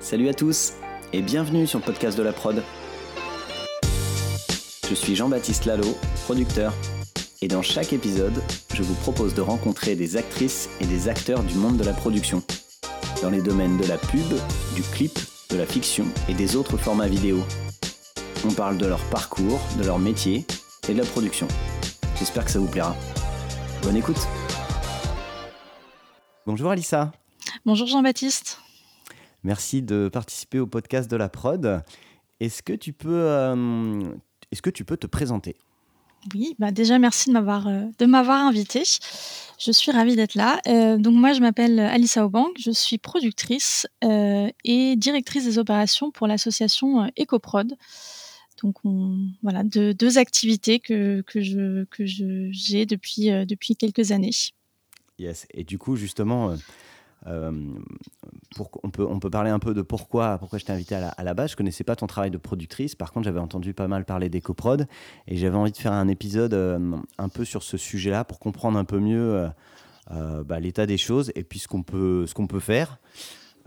Salut à tous et bienvenue sur le podcast de la prod. Je suis Jean-Baptiste Lalo, producteur, et dans chaque épisode, je vous propose de rencontrer des actrices et des acteurs du monde de la production, dans les domaines de la pub, du clip, de la fiction et des autres formats vidéo. On parle de leur parcours, de leur métier et de la production. J'espère que ça vous plaira. Bonne écoute Bonjour Alissa Bonjour Jean-Baptiste Merci de participer au podcast de la prod. Est-ce que tu peux, euh, est-ce que tu peux te présenter? Oui, bah déjà merci de m'avoir euh, de m'avoir invité. Je suis ravie d'être là. Euh, donc moi je m'appelle Alissa Aubang, je suis productrice et directrice des opérations pour l'association EcoProd. Donc on, voilà deux, deux activités que, que je que j'ai depuis depuis quelques années. Yes. Et du coup justement euh, pour, on, peut, parler un peu de pourquoi, pourquoi je t'ai invité à la, à base. Je connaissais pas ton travail de productrice. Par contre, j'avais entendu pas mal parler d'EcoProd et j'avais envie de faire un épisode euh, un peu sur ce sujet-là pour comprendre un peu mieux euh, bah, l'état des choses et puis ce qu'on peut, faire.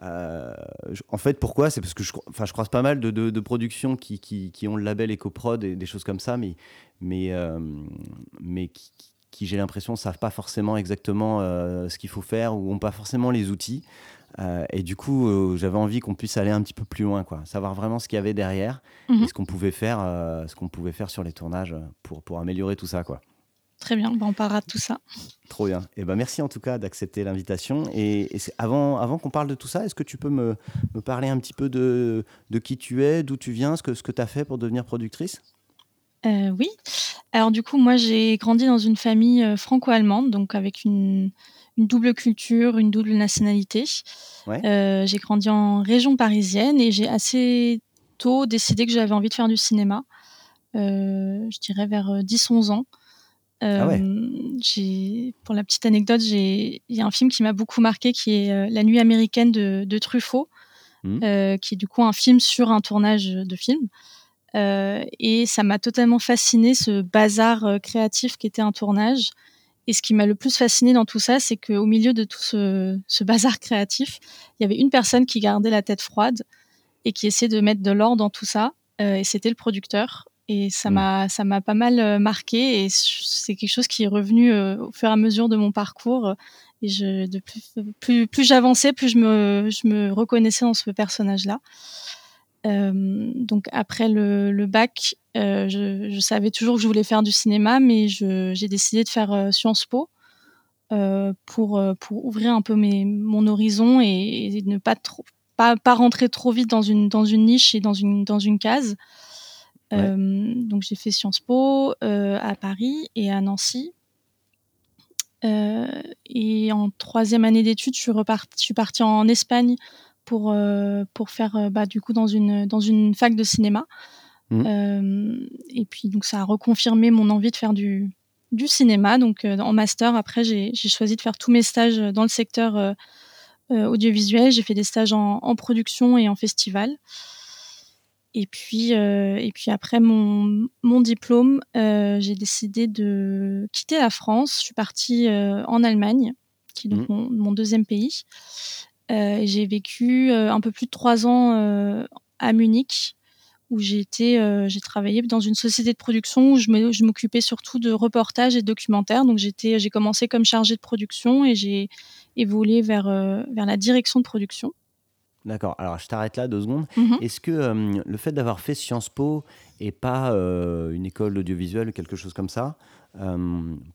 en fait, pourquoi? C'est parce que je, enfin, croise pas mal de, productions qui, ont le label EcoProd et des choses comme ça, mais, mais, mais qui, qui, j'ai l'impression, ne savent pas forcément exactement euh, ce qu'il faut faire ou n'ont pas forcément les outils. Euh, et du coup, euh, j'avais envie qu'on puisse aller un petit peu plus loin, quoi. savoir vraiment ce qu'il y avait derrière et mhm. ce qu'on pouvait faire, ce qu'on pouvait faire sur les tournages pour, pour améliorer tout ça, quoi. Très bien, ben, on parlera de tout ça. Trop bien. Et eh ben merci en tout cas d'accepter l'invitation. Et, avant, avant qu'on parle de tout ça, est-ce que tu peux me, me, parler un petit peu de, de qui tu es, d'où tu viens, ce que, ce que tu as fait pour devenir productrice? Euh, oui. Alors du coup, moi, j'ai grandi dans une famille euh, franco-allemande, donc avec une, double culture, une double nationalité. Euh, j'ai grandi en région parisienne et j'ai assez tôt décidé que j'avais envie de faire du cinéma. je dirais vers 10-11 ans. Ah pour la petite anecdote, il y a un film qui m'a beaucoup marqué qui est La nuit américaine de, Truffaut, mmh. qui est du coup un film sur un tournage de film. Euh, et ça m'a totalement fasciné ce bazar euh, créatif qui était un tournage. Et ce qui m'a le plus fasciné dans tout ça, c'est qu'au milieu de tout ce, ce, bazar créatif, il y avait une personne qui gardait la tête froide et qui essayait de mettre de l'ordre dans tout ça. Euh, et c'était le producteur. Et ça mm. m'a ça m'a pas mal marqué. Et c'est quelque chose qui est revenu au fur et à mesure de mon parcours. Et je, de plus, plus, plus j'avançais, plus je me, je me reconnaissais dans ce personnage-là. Euh, donc après le, bac, euh, je, savais toujours que je voulais faire du cinéma, mais j'ai décidé de faire euh, Sciences Po pour, pour ouvrir un peu mes, mon horizon et, ne pas, trop, pas, pas rentrer trop vite dans une, dans une niche et dans une, dans une case. donc j'ai fait Sciences Po à Paris et à Nancy. et en troisième année d'études, je suis partie en Espagne pour, euh, pour faire euh, bah, du coup dans une, dans une fac de cinéma. Mmh. Euh, et puis donc ça a reconfirmé mon envie de faire du, du cinéma. Donc en master, après, j'ai choisi de faire tous mes stages dans le secteur audiovisuel. J'ai fait des stages en, en, production et en festival. Et puis, et puis après mon, mon diplôme, j'ai décidé de quitter la France. Je suis partie en Allemagne, qui est donc mmh. mon, mon, deuxième pays. Euh, j'ai vécu euh, un peu plus de trois ans euh, à Munich où j'ai été, j'ai travaillé dans une société de production où je m'occupais surtout de reportages et de documentaires. Donc j'étais, j'ai commencé comme chargée de production et j'ai évolué vers vers la direction de production. D'accord. Alors je t'arrête là deux secondes. Mm-hmm. Est-ce que le fait d'avoir fait Sciences Po et pas une école d'audiovisuel ou quelque chose comme ça,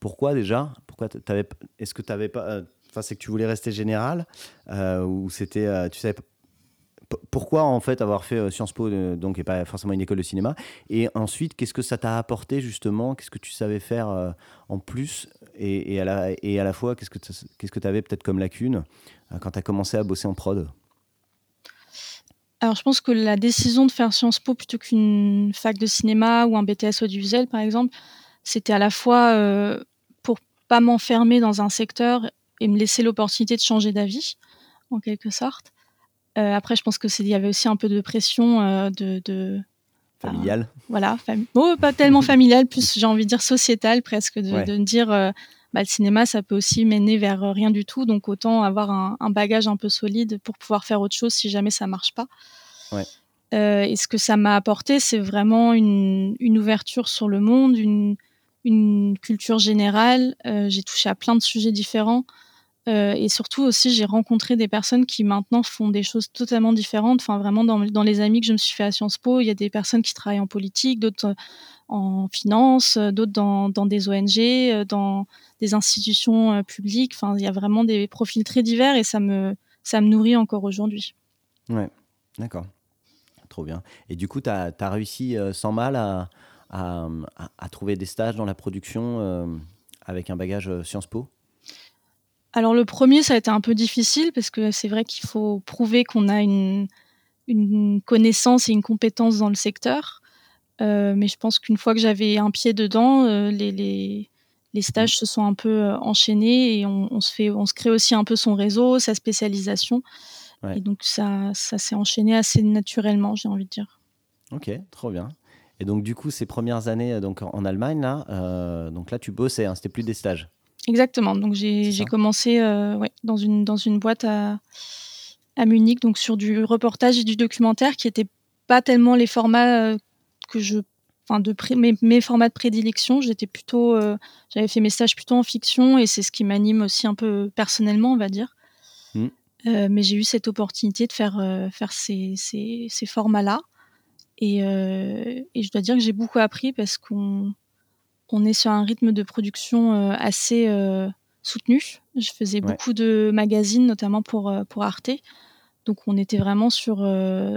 pourquoi déjà? Pourquoi Est-ce que tu avais pas C'est que tu voulais rester général euh, ou c'était, euh, tu savais pourquoi en fait avoir fait euh, Sciences Po donc et pas forcément une école de cinéma? Et ensuite qu'est-ce que ça t'a apporté justement? Qu'est-ce que tu savais faire en plus? Et, à la, et à la fois qu'est-ce que qu'est-ce que tu avais peut-être comme lacune quand tu as commencé à bosser en prod? Alors je pense que la décision de faire Sciences Po plutôt qu'une fac de cinéma ou un BTS audiovisuel par exemple c'était à la fois pour pas m'enfermer dans un secteur et me laisser l'opportunité de changer d'avis, en quelque sorte. Euh, après, je pense que c'est il y avait aussi un peu de pression euh, de, de familiale. voilà, pas tellement familiale, plus j'ai envie de dire sociétale presque, de, de me dire euh, bah, le cinéma, ça peut aussi mener vers rien du tout. Donc autant avoir un, bagage un peu solide pour pouvoir faire autre chose si jamais ça marche pas. et ce que ça m'a apporté, c'est vraiment une, ouverture sur le monde, une, une culture générale. j'ai touché à plein de sujets différents. Euh, et surtout aussi, j'ai rencontré des personnes qui maintenant font des choses totalement différentes. Enfin, vraiment, dans, les amis que je me suis fait à Sciences Po, il y a des personnes qui travaillent en politique, d'autres euh, en finance, euh, d'autres dans, des ONG, dans des institutions publiques. Enfin, il y a vraiment des profils très divers et ça me, ça me nourrit encore aujourd'hui. Ouais, d'accord. Trop bien. Et du coup, tu as, réussi sans mal à, à, trouver des stages dans la production avec un bagage Sciences Po? Alors le premier, ça a été un peu difficile parce que c'est vrai qu'il faut prouver qu'on a une, connaissance et une compétence dans le secteur. Euh, mais je pense qu'une fois que j'avais un pied dedans, euh, les, stages se sont un peu euh, enchaînés et on, se fait, on se crée aussi un peu son réseau, sa spécialisation. Et donc ça, ça s'est enchaîné assez naturellement, j'ai envie de dire. Ok, trop bien. Et donc du coup, ces premières années donc en Allemagne là, donc là tu bossais, hein, c'était plus des stages. Exactement. Donc j'ai commencé euh, ouais, dans, une, dans une boîte à, à Munich, donc sur du reportage et du documentaire qui n'étaient pas tellement les formats euh, que je. Enfin, de mes, mes, formats de prédilection. J'étais plutôt. Euh, j'avais fait mes stages plutôt en fiction et c'est ce qui m'anime aussi un peu personnellement, on va dire. Mmh. mais j'ai eu cette opportunité de faire, faire ces, ces, ces formats-là. Et, et, je dois dire que j'ai beaucoup appris parce qu'on on est sur un rythme de production euh, assez euh, soutenu. Je faisais beaucoup de magazines, notamment pour, euh, pour Arte. Donc on était vraiment sur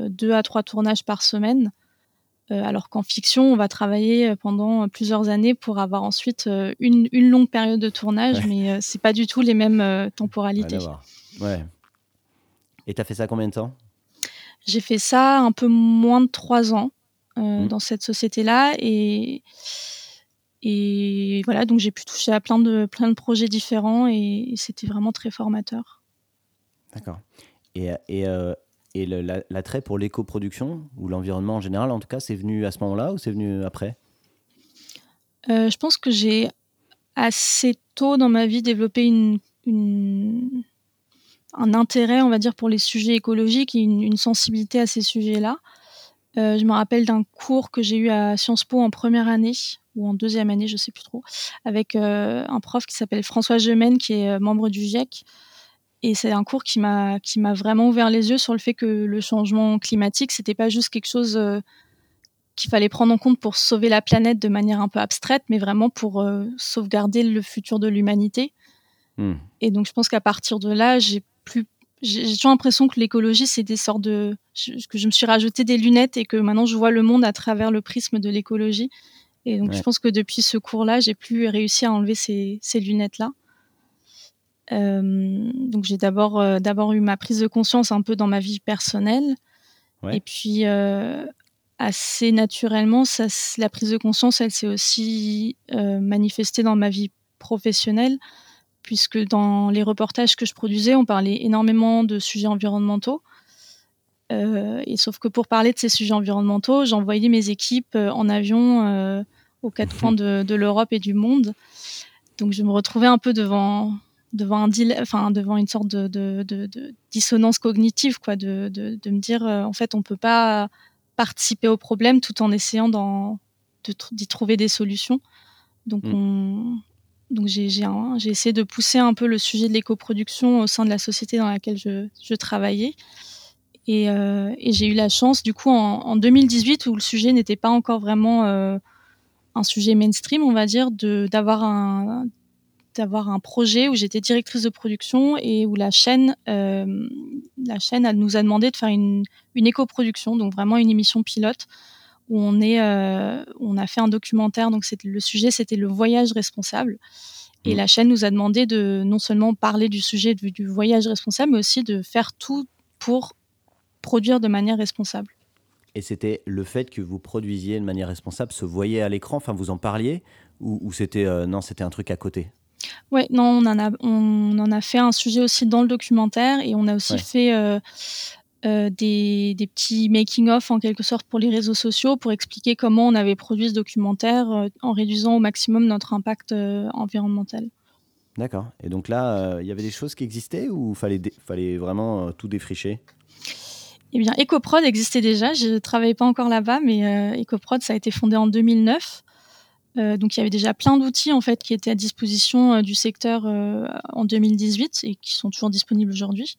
deux à trois tournages par semaine. alors qu'en fiction, on va travailler pendant plusieurs années pour avoir ensuite une, longue période de tournage, mais c'est pas du tout les mêmes temporalités. Ouais. Et tu as fait ça combien de temps? J'ai fait ça un peu moins de trois ans mmh. dans cette société-là et et voilà, donc j'ai pu toucher à plein de, plein de projets différents et, c'était vraiment très formateur. D'accord. Et, et, euh, et l'attrait pour l'éco-production ou l'environnement en général, en tout cas, c'est venu à ce moment-là ou c'est venu après? Euh, Je pense que j'ai assez tôt dans ma vie développé une, une, un intérêt, on va dire, pour les sujets écologiques et une, une sensibilité à ces sujets-là. Euh, je me rappelle d'un cours que j'ai eu à Sciences Po en première année ou en deuxième année, je sais plus trop, avec euh, un prof qui s'appelle François Gemène, qui est euh, membre du GIEC. Et c'est un cours qui m'a qui m'a vraiment ouvert les yeux sur le fait que le changement climatique, c'était pas juste quelque chose qu'il fallait prendre en compte pour sauver la planète de manière un peu abstraite, mais vraiment pour sauvegarder le futur de l'humanité. Hmm. Et donc je pense qu'à partir de là, j'ai plus j'ai toujours l'impression que l'écologie, c'est des sortes de. que je me suis rajouté des lunettes et que maintenant je vois le monde à travers le prisme de l'écologie. Et donc je pense que depuis ce cours-là, j'ai plus réussi à enlever ces, ces lunettes-là. Euh, donc j'ai d'abord euh, d'abord eu ma prise de conscience un peu dans ma vie personnelle. Et puis euh, assez naturellement, ça, la prise de conscience, elle s'est aussi manifestée dans ma vie professionnelle puisque dans les reportages que je produisais, on parlait énormément de sujets environnementaux. Euh, et sauf que pour parler de ces sujets environnementaux, j'envoyais mes équipes euh, en avion euh, aux quatre coins de, l'Europe et du monde. Donc je me retrouvais un peu devant devant un enfin devant une sorte de, dissonance cognitive, quoi, de, me dire en fait on peut pas participer au problème tout en essayant d'y trouver des solutions. Donc mm. on, donc j'ai essayé de pousser un peu le sujet de l'éco-production au sein de la société dans laquelle je, travaillais. Euh, et, j'ai eu la chance, du coup, en, 2018, où le sujet n'était pas encore vraiment euh, un sujet mainstream, on va dire, d'avoir un, projet où j'étais directrice de production et où la chaîne, euh, la chaîne nous a demandé de faire une, une éco-production, donc vraiment une émission pilote où on est, euh, on a fait un documentaire. Donc le sujet, c'était le voyage responsable. Et mmh. la chaîne nous a demandé de non seulement parler du sujet du, voyage responsable, mais aussi de faire tout pour produire de manière responsable. Et c'était le fait que vous produisiez de manière responsable se voyait à l'écran, enfin vous en parliez, ou, c'était euh, non, c'était un truc à côté? Ouais, non, on en a, on en a fait un sujet aussi dans le documentaire et on a aussi fait euh, euh, des, petits making-of en quelque sorte pour les réseaux sociaux pour expliquer comment on avait produit ce documentaire euh, en réduisant au maximum notre impact euh, environnemental. D'accord. Et donc là, il y avait des choses qui existaient ou fallait fallait vraiment tout défricher? Eh bien, EcoProd existait déjà. Je ne travaillais pas encore là-bas, mais EcoProd, ça a été fondé en 2009. donc, il y avait déjà plein d'outils en fait qui étaient à disposition du secteur en 2018 et qui sont toujours disponibles aujourd'hui.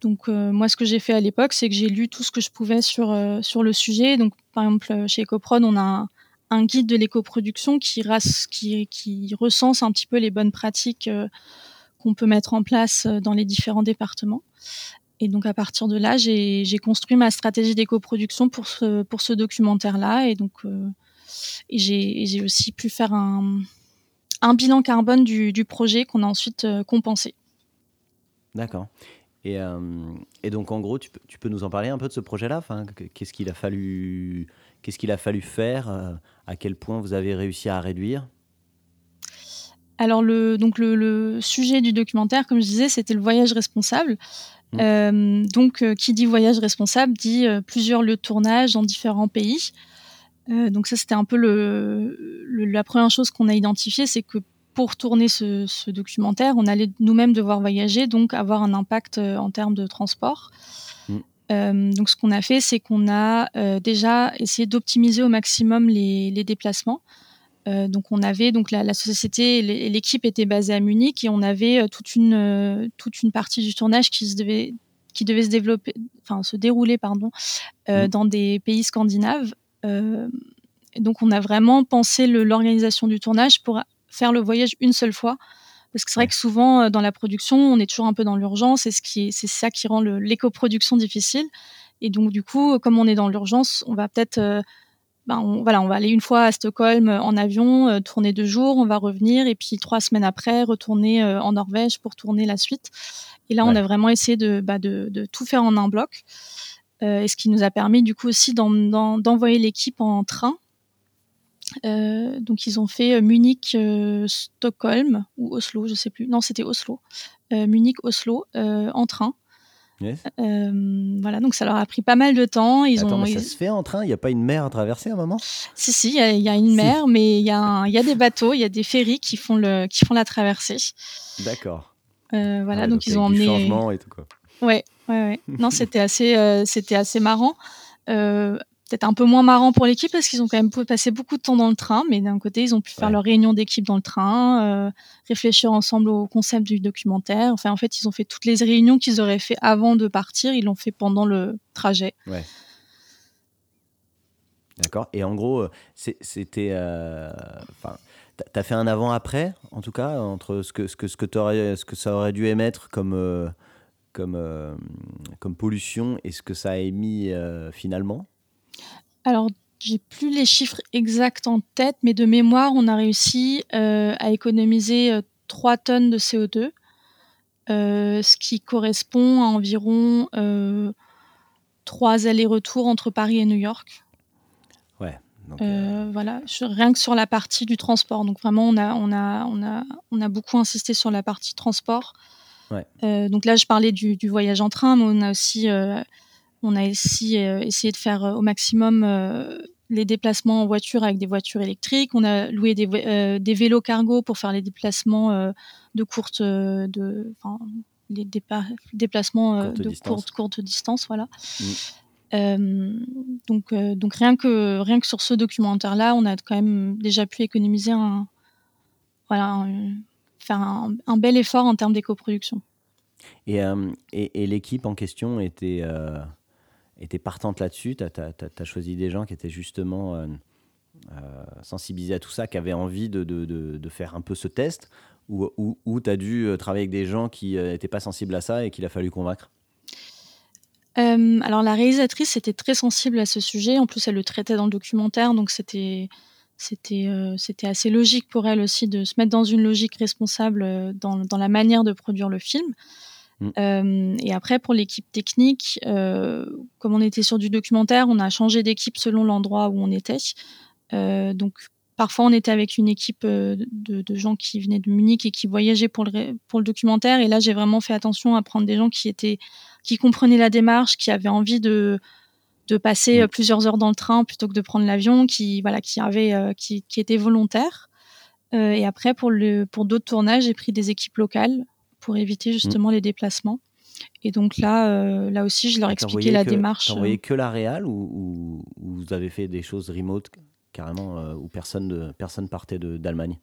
Donc euh, moi, ce que j'ai fait à l'époque, c'est que j'ai lu tout ce que je pouvais sur euh, sur le sujet. Donc par exemple, euh, chez EcoProd, on a un, guide de l'éco-production qui, recense un petit peu les bonnes pratiques qu'on peut mettre en place dans les différents départements. Et donc à partir de là, j'ai construit ma stratégie d'éco-production pour ce, pour ce documentaire-là. Et donc j'ai aussi pu faire un, bilan carbone du projet qu'on a ensuite compensé. D'accord. Et, euh, et, donc, en gros, tu peux, tu peux, nous en parler un peu de ce projet-là enfin, Qu'est-ce qu'il a, fallu, qu'est-ce qu'il a fallu faire euh, À quel point vous avez réussi à réduire? Alors le, donc le, le, sujet du documentaire, comme je disais, c'était le voyage responsable. Mmh. Euh, donc qui dit voyage responsable dit plusieurs lieux de tournage dans différents pays. donc ça c'était un peu le, la première chose qu'on a identifiée, c'est que pour tourner ce, documentaire, on allait nous-mêmes devoir voyager, donc avoir un impact euh, en termes de transport. Mm. Euh, donc, ce qu'on a fait, c'est qu'on a euh, déjà essayé d'optimiser au maximum les, déplacements. donc, on avait donc la, société et l'équipe étaient basées à Munich et on avait toute une toute une partie du tournage qui se devait qui devait se développer, enfin se dérouler pardon, mm. dans des pays scandinaves. donc, on a vraiment pensé l'organisation du tournage pour faire le voyage une seule fois. Parce que c'est vrai que souvent, euh, dans la production, on est toujours un peu dans l'urgence et ce qui c'est ça qui rend l'éco-production difficile. Et donc, du coup, comme on est dans l'urgence, on va peut-être, euh, ben, on, voilà, on va aller une fois à Stockholm euh, en avion, tourner deux jours, on va revenir et puis trois semaines après, retourner en Norvège pour tourner la suite. Et là, on a vraiment essayé de, bah, de, de, tout faire en un bloc. et ce qui nous a permis, du coup, aussi d'envoyer l'équipe en train euh, donc ils ont fait euh, Munich, euh, Stockholm ou Oslo, je sais plus. Non, c'était Oslo. Munich, Oslo, en train. voilà, donc ça leur a pris pas mal de temps. Ils Attends, ont, mais ça se fait en train? Il n'y a pas une mer à traverser à un moment? Si, si, il y, a une mer, mais il y, a des bateaux, il y a des ferries qui font, le, qui font la traversée. D'accord. voilà, donc, ils ont emmené. changement et tout quoi. Ouais, ouais, ouais. non, c'était assez, c'était assez marrant peut-être un peu moins marrant pour l'équipe parce qu'ils ont quand même passé beaucoup de temps dans le train, mais d'un côté, ils ont pu faire leur réunion d'équipe dans le train, euh, réfléchir ensemble au concept du documentaire. Enfin, en fait, ils ont fait toutes les réunions qu'ils auraient fait avant de partir, ils l'ont fait pendant le trajet. Ouais. D'accord. Et en gros, euh, c'était. Euh, enfin, tu as fait un avant-après, en tout cas, entre ce que, ce que, ce que, aurais, ce que ça aurait dû émettre comme, comme, comme pollution et ce que ça a émis finalement? Alors, j'ai plus les chiffres exacts en tête, mais de mémoire, on a réussi euh, à économiser 3 euh, tonnes de CO2, euh, ce qui correspond à environ 3 allers-retours entre Paris et New York. Ouais. voilà, rien que sur la partie du transport. Donc vraiment, on a, on a, on a, on a beaucoup insisté sur la partie transport. donc là, je parlais du, du, voyage en train, mais on a aussi on a aussi euh, essayé de faire euh, au maximum euh, les déplacements en voiture avec des voitures électriques. On a loué des, vélos cargo pour faire les déplacements de courte, de, les déplacements de courte, courte distance, voilà. Mm. donc, donc rien que rien que sur ce documentaire-là, on a quand même déjà pu économiser un, voilà, faire un, bel effort en termes d'éco-production. Et, et, l'équipe en question était était partante là-dessus. Tu as, choisi des gens qui étaient justement euh, euh, sensibilisés à tout ça, qui avaient envie de, faire un peu ce test, ou, ou, tu as dû euh, travailler avec des gens qui n'étaient pas sensibles à ça et qu'il a fallu convaincre? Alors la réalisatrice était très sensible à ce sujet, en plus elle le traitait dans le documentaire, donc c'était assez logique pour elle aussi de se mettre dans une logique responsable dans la manière de produire le film. Mm. Euh, et après, pour l'équipe technique, euh, comme on était sur du documentaire, on a changé d'équipe selon l'endroit où on était. Euh, donc, parfois, on était avec une équipe de, de, gens qui venaient de Munich et qui voyageaient pour le, pour le documentaire. Et là, j'ai vraiment fait attention à prendre des gens qui étaient, qui comprenaient la démarche, qui avaient envie de, de passer mm. plusieurs heures dans le train plutôt que de prendre l'avion, qui, voilà, qui avaient, qui, qui étaient volontaires. et après, pour, le, pour d'autres tournages, j'ai pris des équipes locales pour éviter justement les déplacements. Et donc là, là aussi, je leur expliquais la démarche. Tu envoyé que la réal ou, vous avez fait des choses remote carrément où personne, de, personne partait d'Allemagne?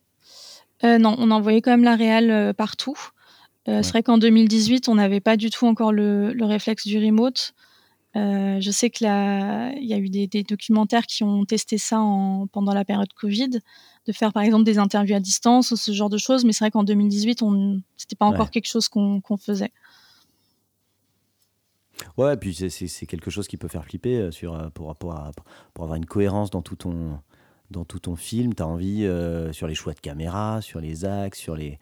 Non, on envoyait quand même la réal partout. C'est vrai qu'en 2018, on n'avait pas du tout encore le, le réflexe du remote. Euh, je sais qu'il y a eu des, documentaires qui ont testé ça en, pendant la période Covid, de faire par exemple des interviews à distance ou ce genre de choses, mais c'est vrai qu'en 2018, ce n'était pas encore quelque chose qu'on faisait. Ouais, et puis c'est quelque chose qui peut faire flipper euh, sur, euh, pour, pour, pour, avoir une cohérence dans tout ton, dans tout ton film. Tu as envie sur les choix de caméra, sur les axes, sur les,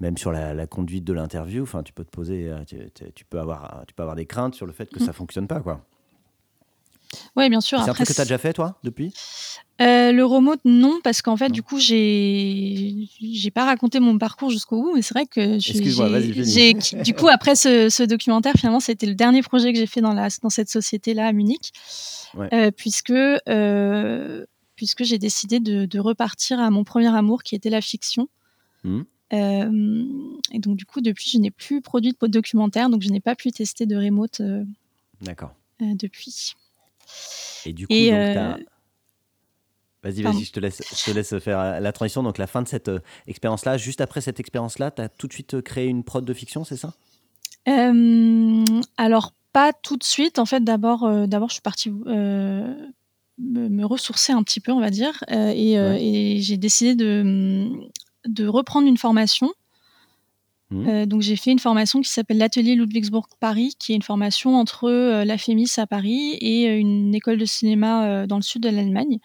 même sur la, conduite de l'interview, enfin, tu peux te poser, euh, tu, peux avoir, tu peux avoir des craintes sur le fait que ça mm. fonctionne pas, quoi. Oui, bien sûr. C'est un truc que tu as déjà fait, toi, depuis? Euh, Le remote, non, parce qu'en fait, du coup, j'ai j'ai pas raconté mon parcours jusqu'au bout, mais c'est vrai que j'ai. Du coup, après ce, documentaire, finalement, c'était le dernier projet que j'ai fait dans, la, dans cette société-là à Munich, euh, puisque, puisque j'ai décidé de, repartir à mon premier amour, qui était la fiction. Mmh. Euh, et donc, du coup, depuis, je n'ai plus produit de documentaire, donc je n'ai pas pu tester de remote euh, D'accord. Euh, depuis. Et du coup, Vas-y, vas-y, je te, laisse, je te laisse faire la transition. Donc, la fin de cette expérience-là, juste après cette expérience-là, tu as tout de suite créé une prod de fiction, c'est ça? Alors, pas tout de suite. En fait, d'abord, d'abord je suis partie me, ressourcer un petit peu, on va dire. et, et j'ai décidé de, de reprendre une formation. Mmh. Euh, donc j'ai fait une formation qui s'appelle l'atelier Ludwigsburg Paris, qui est une formation entre euh, la FEMIS à Paris et euh, une école de cinéma dans le sud de l'Allemagne.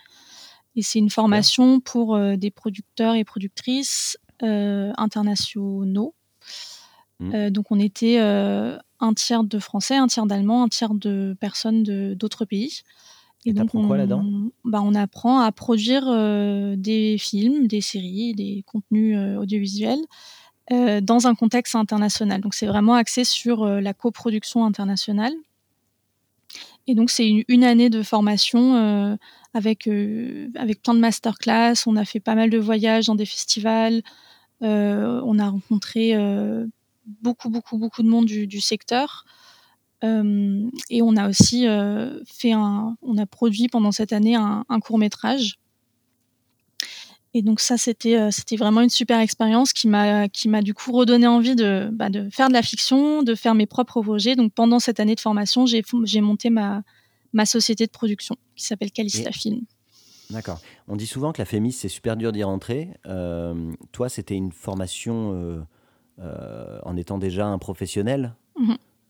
Et c'est une formation pour des producteurs et productrices internationaux. Mmh. donc on était un tiers de Français, un tiers d'Allemands, un tiers de personnes d'autres pays. Et, donc, on, quoi là-dedans? bah, On apprend à produire euh, des films, des séries, des contenus euh, audiovisuels euh, dans un contexte international. Donc, c'est vraiment axé sur la coproduction internationale. Et donc, c'est une, année de formation avec, avec plein de masterclass. On a fait pas mal de voyages dans des festivals. on a rencontré beaucoup, beaucoup, beaucoup de monde du, du secteur. Et on a aussi fait un, on a produit pendant cette année un, court métrage. Et donc ça, c'était c'était vraiment une super expérience qui m'a qui m'a du coup redonné envie de, bah, de faire de la fiction, de faire mes propres projets. Donc pendant cette année de formation, j'ai j'ai monté ma ma société de production qui s'appelle Calista Film. D'accord. On dit souvent que la FEMIS, c'est super dur d'y rentrer. toi, c'était une formation en étant déjà un professionnel?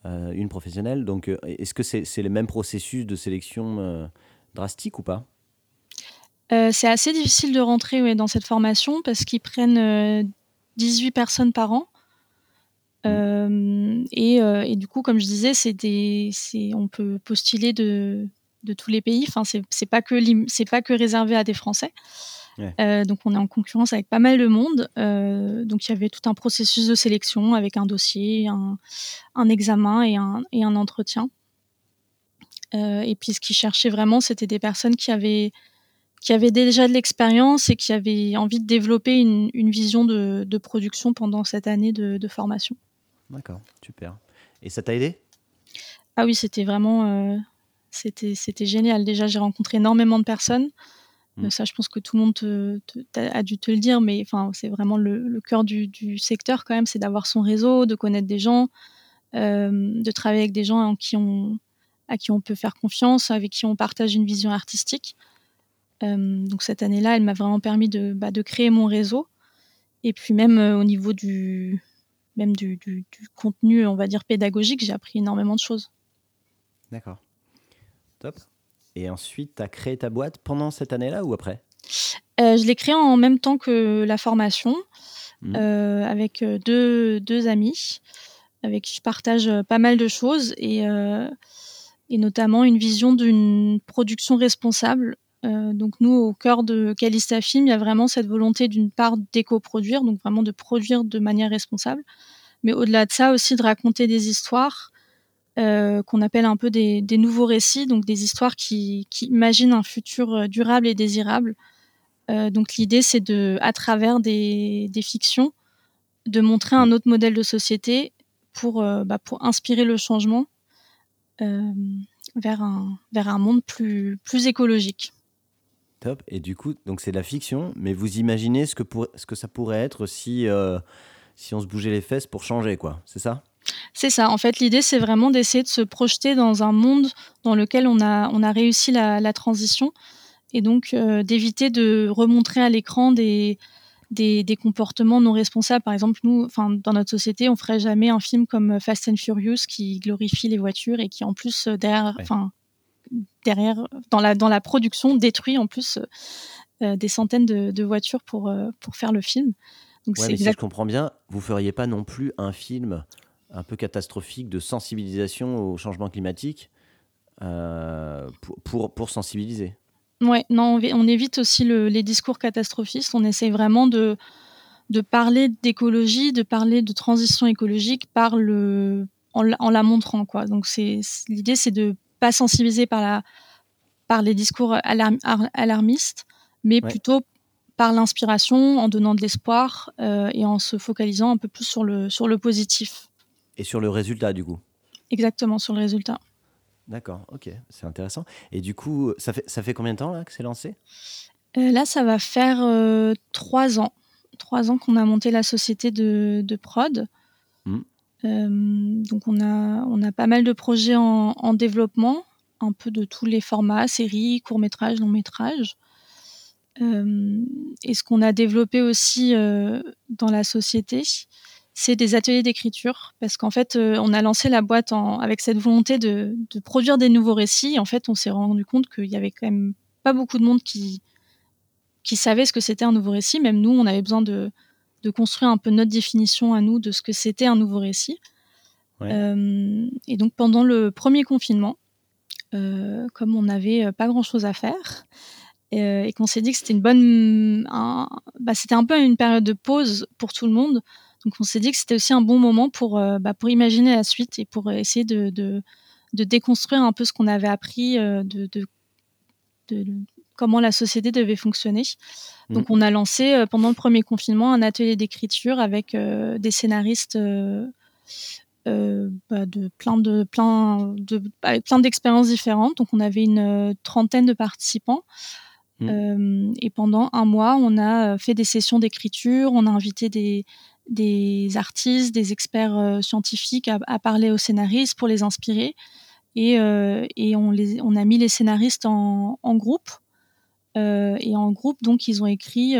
Euh, une professionnelle. Donc, euh, est-ce que c'est le même processus de sélection euh, drastique ou pas? C'est assez difficile de rentrer dans cette formation parce qu'ils prennent 18 personnes par an. Mmh. Et, et, du coup, comme je disais, c'est on peut postuler de, de, tous les pays. Enfin, c'est pas que c'est pas que réservé à des Français. Euh, donc on est en concurrence avec pas mal de monde. Euh, donc il y avait tout un processus de sélection avec un dossier, un, examen et un, et un entretien. Euh, et puis ce qu'ils cherchaient vraiment, c'était des personnes qui avaient, qui avaient déjà de l'expérience et qui avaient envie de développer une, vision de, production pendant cette année de, formation. D'accord, super. Et ça t'a aidé? Ah oui, c'était vraiment... c'était génial. Déjà, j'ai rencontré énormément de personnes. Mmh. Ça, je pense que tout le monde a dû te le dire, mais enfin, c'est vraiment le, cœur du, secteur quand même, c'est d'avoir son réseau, de connaître des gens, de travailler avec des gens en qui on, à qui on peut faire confiance, avec qui on partage une vision artistique. donc cette année-là, elle m'a vraiment permis de, bah, de, créer mon réseau. Et puis même au niveau du, même du, du, contenu, on va dire pédagogique, j'ai appris énormément de choses. D'accord. Top. Et ensuite, tu as créé ta boîte pendant cette année-là ou après? Euh, Je l'ai créée en même temps que la formation, mmh. euh, avec euh, deux, deux, amis, avec qui je partage pas mal de choses, et, et notamment une vision d'une production responsable. donc nous, au cœur de Calista Film, il y a vraiment cette volonté d'une part d'éco-produire, donc vraiment de produire de manière responsable, mais au-delà de ça aussi de raconter des histoires euh, qu'on appelle un peu des, nouveaux récits, donc des histoires qui, imaginent un futur euh, durable et désirable donc l'idée, c'est de, à travers des, fictions, de montrer un autre modèle de société pour, bah, inspirer le changement vers, un, monde plus, écologique. Top. Et du coup, donc c'est de la fiction, mais vous imaginez ce que, pour, ce que ça pourrait être si, si on se bougeait les fesses pour changer, quoi. C'est ça? C'est ça. En fait, l'idée, c'est vraiment d'essayer de se projeter dans un monde dans lequel on a, on a réussi la, transition et donc euh, d'éviter de remontrer à l'écran des, des, comportements non responsables. Par exemple, nous, enfin, dans notre société, on ferait jamais un film comme Fast and Furious qui glorifie les voitures et qui, en plus, euh, derrière, enfin, derrière, dans la, dans la production, détruit en plus euh, des centaines de, voitures pour, pour faire le film. Donc, si je comprends bien, vous feriez pas non plus un film un peu catastrophique de sensibilisation au changement climatique euh, pour, pour, sensibiliser. Ouais, non, on, évite aussi les discours catastrophistes. On essaye vraiment de, de parler d'écologie, de parler de transition écologique par le, en, la montrant. Quoi. Donc c'est, l'idée, c'est de pas sensibiliser par, la, par les discours alarmistes, mais plutôt par l'inspiration, en donnant de l'espoir euh, et en se focalisant un peu plus sur le, sur le positif. Et sur le résultat, du coup Exactement, sur le résultat. D'accord, ok, c'est intéressant. Et du coup, ça fait, ça fait combien de temps là, que c'est lancé? Euh, Là, ça va faire euh, trois ans. Trois ans qu'on a monté la société de, de prod. Mmh. Euh, donc, on a, on a pas mal de projets en, en, développement, un peu de tous les formats, séries, courts-métrages, longs-métrages. et ce qu'on a développé aussi dans la société, c'est des ateliers d'écriture parce qu'en fait, euh, on a lancé la boîte avec cette volonté de, produire des nouveaux récits. En fait, on s'est rendu compte qu'il y avait quand même pas beaucoup de monde qui, qui savait ce que c'était un nouveau récit. Même nous, on avait besoin de, construire un peu notre définition à nous de ce que c'était un nouveau récit. Euh, et donc, pendant le premier confinement, euh, comme on n'avait pas grand-chose à faire, et, qu'on s'est dit que c'était une bonne, bah, c'était un peu une période de pause pour tout le monde. Donc on s'est dit que c'était aussi un bon moment pour, euh, bah, pour imaginer la suite et pour essayer de, de, déconstruire un peu ce qu'on avait appris euh, de, de, comment la société devait fonctionner. Mmh. Donc on a lancé euh, pendant le premier confinement un atelier d'écriture avec des scénaristes bah, de plein de plein de avec plein d'expériences différentes. Donc on avait une trentaine de participants. Mmh. et pendant un mois, on a fait des sessions d'écriture, on a invité des, des artistes, des experts euh, scientifiques à, parler aux scénaristes pour les inspirer. Et, euh, et on, les, on, a mis les scénaristes en, en groupe. Euh, et en groupe, donc, ils ont écrit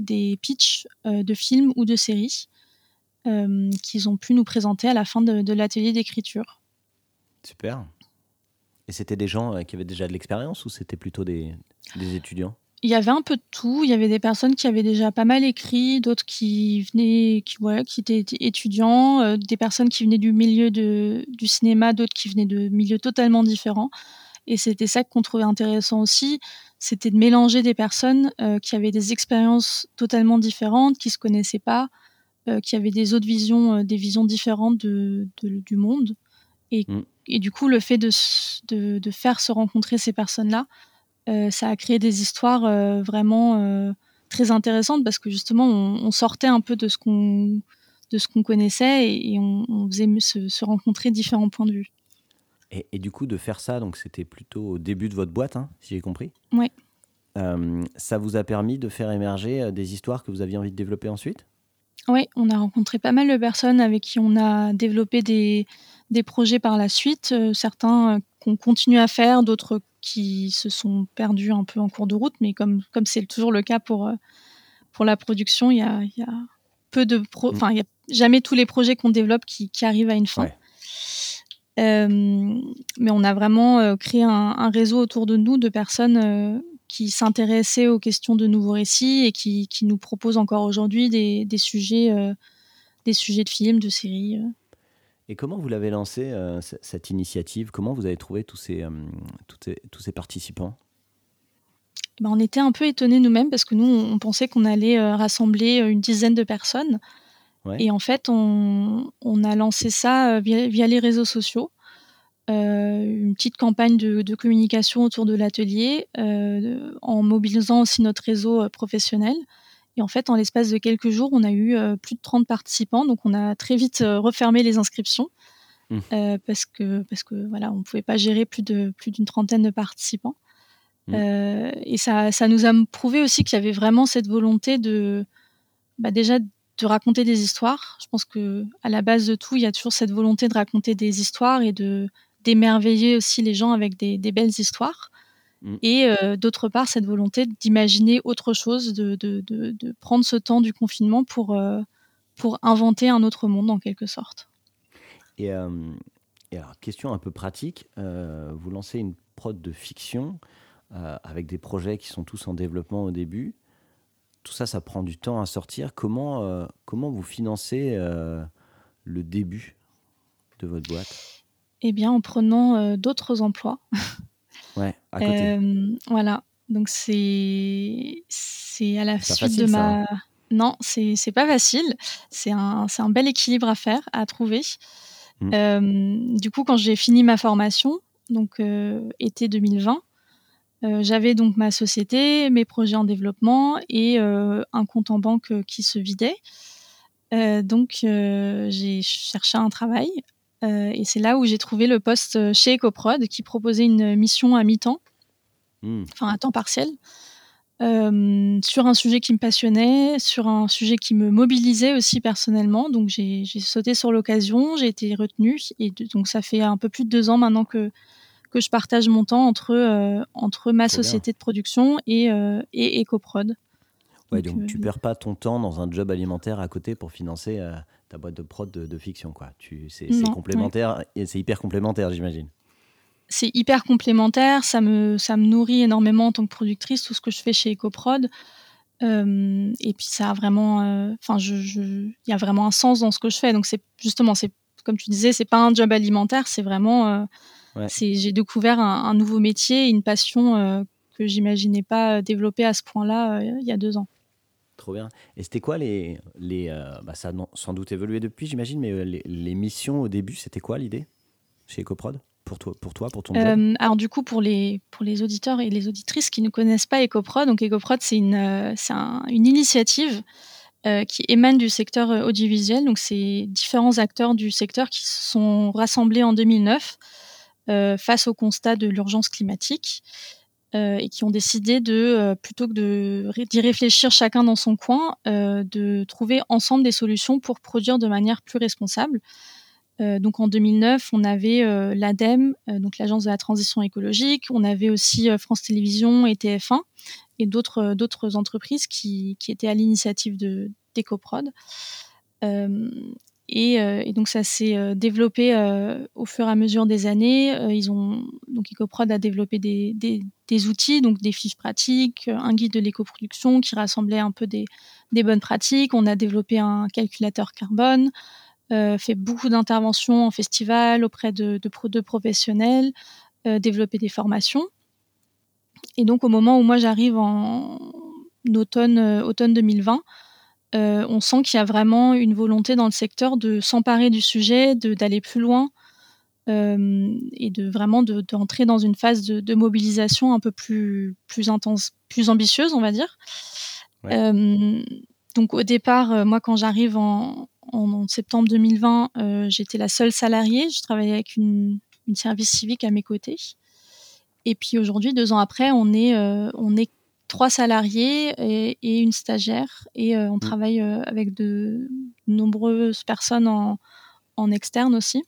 des pitchs de films ou de séries qu'ils ont pu nous présenter à la fin de, de l'atelier d'écriture. Super. Et c'était des gens qui avaient déjà de l'expérience ou c'était plutôt des, des étudiants? Il y avait un peu de tout. Il y avait des personnes qui avaient déjà pas mal écrit, d'autres qui venaient, qui, voilà, qui étaient étudiants, euh, des personnes qui venaient du milieu de, du cinéma, d'autres qui venaient de milieux totalement différents. Et c'était ça qu'on trouvait intéressant aussi, c'était de mélanger des personnes euh, qui avaient des expériences totalement différentes, qui se connaissaient pas, euh, qui avaient des autres visions, des visions différentes de, du monde. Et, mm. et, du coup, le fait de, de, de faire se rencontrer ces personnes-là, ça a créé des histoires euh, vraiment euh, très intéressantes parce que justement, on, sortait un peu de ce qu'on de ce qu'on connaissait et, on, faisait se, rencontrer différents points de vue. Et, du coup, de faire ça, donc c'était plutôt au début de votre boîte, hein, si j'ai compris? Oui. ça vous a permis de faire émerger des histoires que vous aviez envie de développer ensuite? Oui, on a rencontré pas mal de personnes avec qui on a développé des, des projets par la suite. certains qu'on continue à faire, d'autres qui se sont perdus un peu en cours de route, mais comme comme c'est toujours le cas pour euh, pour la production, il y a, y a, peu de mm. enfin il y a jamais tous les projets qu'on développe qui, qui, arrivent à une fin. Euh, mais on a vraiment euh, créé un, réseau autour de nous de personnes qui s'intéressaient aux questions de nouveaux récits et qui, qui nous proposent encore aujourd'hui des, des, sujets, des sujets de films, de séries. Et comment vous l'avez lancé, euh, cette initiative? Comment vous avez trouvé tous ces, euh, tous ces participants? Ben, On était un peu étonnés nous-mêmes parce que nous, on pensait qu'on allait euh, rassembler une dizaine de personnes. Et en fait, on, on, a lancé ça via, les réseaux sociaux. une une petite campagne de, communication autour de l'atelier en mobilisant aussi notre réseau professionnel. Et en fait, en l'espace de quelques jours, on a eu plus de 30 participants. Donc, on a très vite refermé les inscriptions mmh. parce que parce que voilà, on pouvait pas gérer plus de plus d'une trentaine de participants. Mmh. et ça, ça nous a prouvé aussi qu'il y avait vraiment cette volonté de bah, déjà de raconter des histoires. Je pense que à la base de tout, il y a toujours cette volonté de raconter des histoires et de d'émerveiller aussi les gens avec des, belles histoires. Mm. Et euh, d'autre part, cette volonté d'imaginer autre chose, de, de, de, prendre ce temps du confinement pour, euh, pour inventer un autre monde en quelque sorte. Et, euh, et alors, question un peu pratique, vous lancez une prod de fiction avec des projets qui sont tous en développement au début tout ça, ça prend du temps à sortir. Comment, comment vous financez le début de votre boîte? Eh bien, en prenant d'autres emplois. ouais, à côté. voilà. Donc, c'est, c'est à la suite de ma. Hein. non, c'est, pas facile. C'est un, un bel équilibre à faire, à trouver. Mmh. du coup, quand j'ai fini ma formation, donc été 2020, euh, j'avais donc ma société, mes projets en développement et euh, un compte en banque euh, qui se vidait. donc j'ai cherché un travail et c'est là où j'ai trouvé le poste chez EcoProd qui proposait une mission à mi-temps, hmm. enfin à temps partiel, sur un sujet qui me passionnait, sur un sujet qui me mobilisait aussi personnellement. Donc j'ai sauté sur l'occasion, j'ai été retenue et donc ça fait un peu plus de deux ans maintenant que que je partage mon temps entre, euh, entre ma société de production et, euh, et EcoProd. Ouais, donc, tu euh, perds pas ton temps dans un job alimentaire à côté pour financer ta boîte de prod de, fiction. quoi. C'est complémentaire et c'est hyper complémentaire, j'imagine. C'est hyper complémentaire, ça me, ça me nourrit énormément en tant que productrice, tout ce que je fais chez EcoProd. et puis ça a vraiment, enfin, il y a vraiment un sens dans ce que je fais. Donc c'est justement, c'est comme tu disais, c'est pas un job alimentaire, c'est vraiment j'ai découvert un, nouveau métier, une passion euh, que j'imaginais pas développer à ce point-là euh, il y a deux ans. Trop bien. Et c'était quoi les. les euh, bah ça a sans doute évolué depuis, j'imagine, mais les, missions au début, c'était quoi l'idée chez EcoProd? Pour toi, pour toi, pour ton job? Alors du coup, pour les, pour les auditeurs et les auditrices qui ne connaissent pas EcoProd, donc EcoProd, c'est une, une initiative qui émane du secteur audiovisuel. Donc c'est différents acteurs du secteur qui se sont rassemblés en 2009 euh, face au constat de l'urgence climatique euh, et qui ont décidé de, euh, plutôt que d'y réfléchir chacun dans son coin, de trouver ensemble des solutions pour produire de manière plus responsable. donc en 2009, on avait l'ADEME, donc l'Agence de la transition écologique, on avait aussi France Télévisions et TF1 et d'autres d'autres entreprises qui, qui, étaient à l'initiative de d'EcoProd. Euh, et, donc ça s'est euh, développé euh, au fur et à mesure des années. ils ont donc EcoProd a développé des, outils, donc des fiches pratiques, un guide de l'écoproduction qui rassemblait un peu des, bonnes pratiques. On a développé un calculateur carbone, fait beaucoup d'interventions en festival auprès de, professionnels, développé des formations. Et donc au moment où moi j'arrive en automne, automne 2020, euh, on sent qu'il y a vraiment une volonté dans le secteur de s'emparer du sujet, d'aller plus loin euh, et de vraiment d'entrer dans une phase de, mobilisation un peu plus, plus intense, plus ambitieuse, on va dire. Euh, donc au départ, moi quand j'arrive en, septembre 2020, j'étais la seule salariée. Je travaillais avec une, service civique à mes côtés. Et puis aujourd'hui, deux ans après, on est, on est trois salariés et, une stagiaire. Et euh, on mm. travaille euh, avec de nombreuses personnes en, en externe aussi.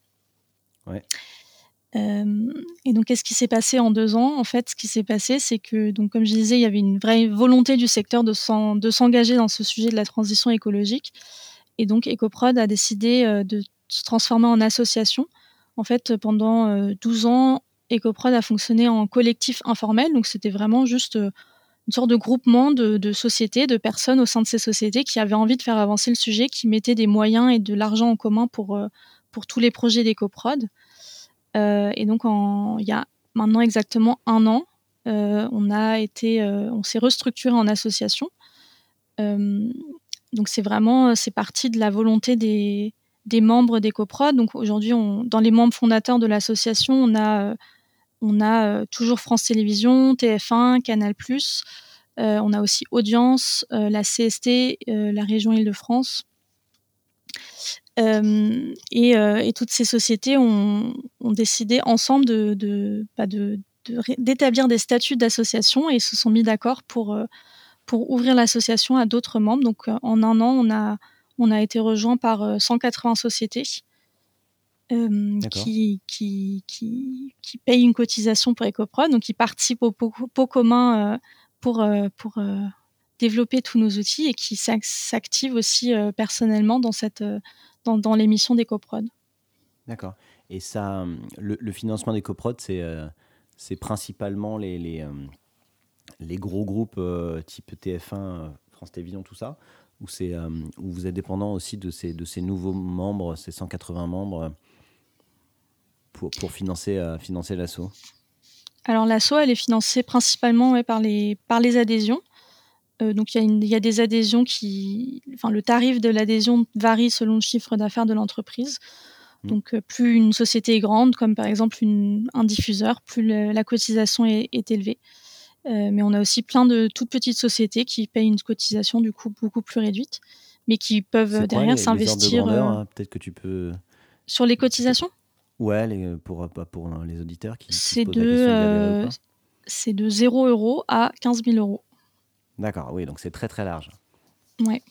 Euh, et donc, qu'est-ce qui s'est passé en deux ans? En fait, ce qui s'est passé, c'est que, donc, comme je disais, il y avait une vraie volonté du secteur de s'engager dans ce sujet de la transition écologique. Et donc, EcoProd a décidé de se transformer en association. En fait, pendant 12 ans, EcoProd a fonctionné en collectif informel. Donc, c'était vraiment juste une sorte de groupement de, sociétés, de personnes au sein de ces sociétés qui avaient envie de faire avancer le sujet, qui mettaient des moyens et de l'argent en commun pour, euh, tous les projets d'écoprod. Euh, et donc, il y a maintenant exactement un an, euh, on a été, on s'est restructuré en association. donc, c'est vraiment, c'est parti de la volonté des, des membres d'EcoProd. Donc, aujourd'hui, dans les membres fondateurs de l'association, on a on a toujours France Télévisions, TF1, Canal+. on a aussi Audience, la CST, la région Île-de-France. Et, toutes ces sociétés ont, décidé ensemble de, bah, d'établir des statuts d'association et se sont mis d'accord pour, pour ouvrir l'association à d'autres membres. Donc en un an, on a, on a été rejoint par 180 sociétés euh, qui, qui, qui, qui, payent une cotisation pour EcoProd, donc qui participent au pot, commun euh, pour, euh, pour développer tous nos outils et qui s'activent aussi personnellement dans, cette, dans, dans l'émission d'EcoProd. D'accord. Et ça, le, financement d'EcoProd, c'est, c'est principalement les, les, les, gros groupes type TF1, France Télévisions, tout ça ou c'est où vous êtes dépendant aussi de ces, de ces nouveaux membres, ces 180 membres pour, pour financer, euh, financer l'assaut Alors l'assaut, elle est financée principalement par, les, par les adhésions. Euh, donc il y, y, a des adhésions qui... Enfin, le tarif de l'adhésion varie selon le chiffre d'affaires de l'entreprise. Mmh. Donc euh, plus une société est grande, comme par exemple une, un diffuseur, plus la cotisation est, est élevée. mais on a aussi plein de toutes petites sociétés qui payent une cotisation du coup beaucoup plus réduite, mais qui peuvent derrière s'investir. Hein, peut-être que tu peux. Sur les cotisations? Ouais, les, pour, pour les auditeurs qui, c'est de, euh, c'est de 0 euros à 15 000 euros. D'accord, oui, donc c'est très très large. Ouais.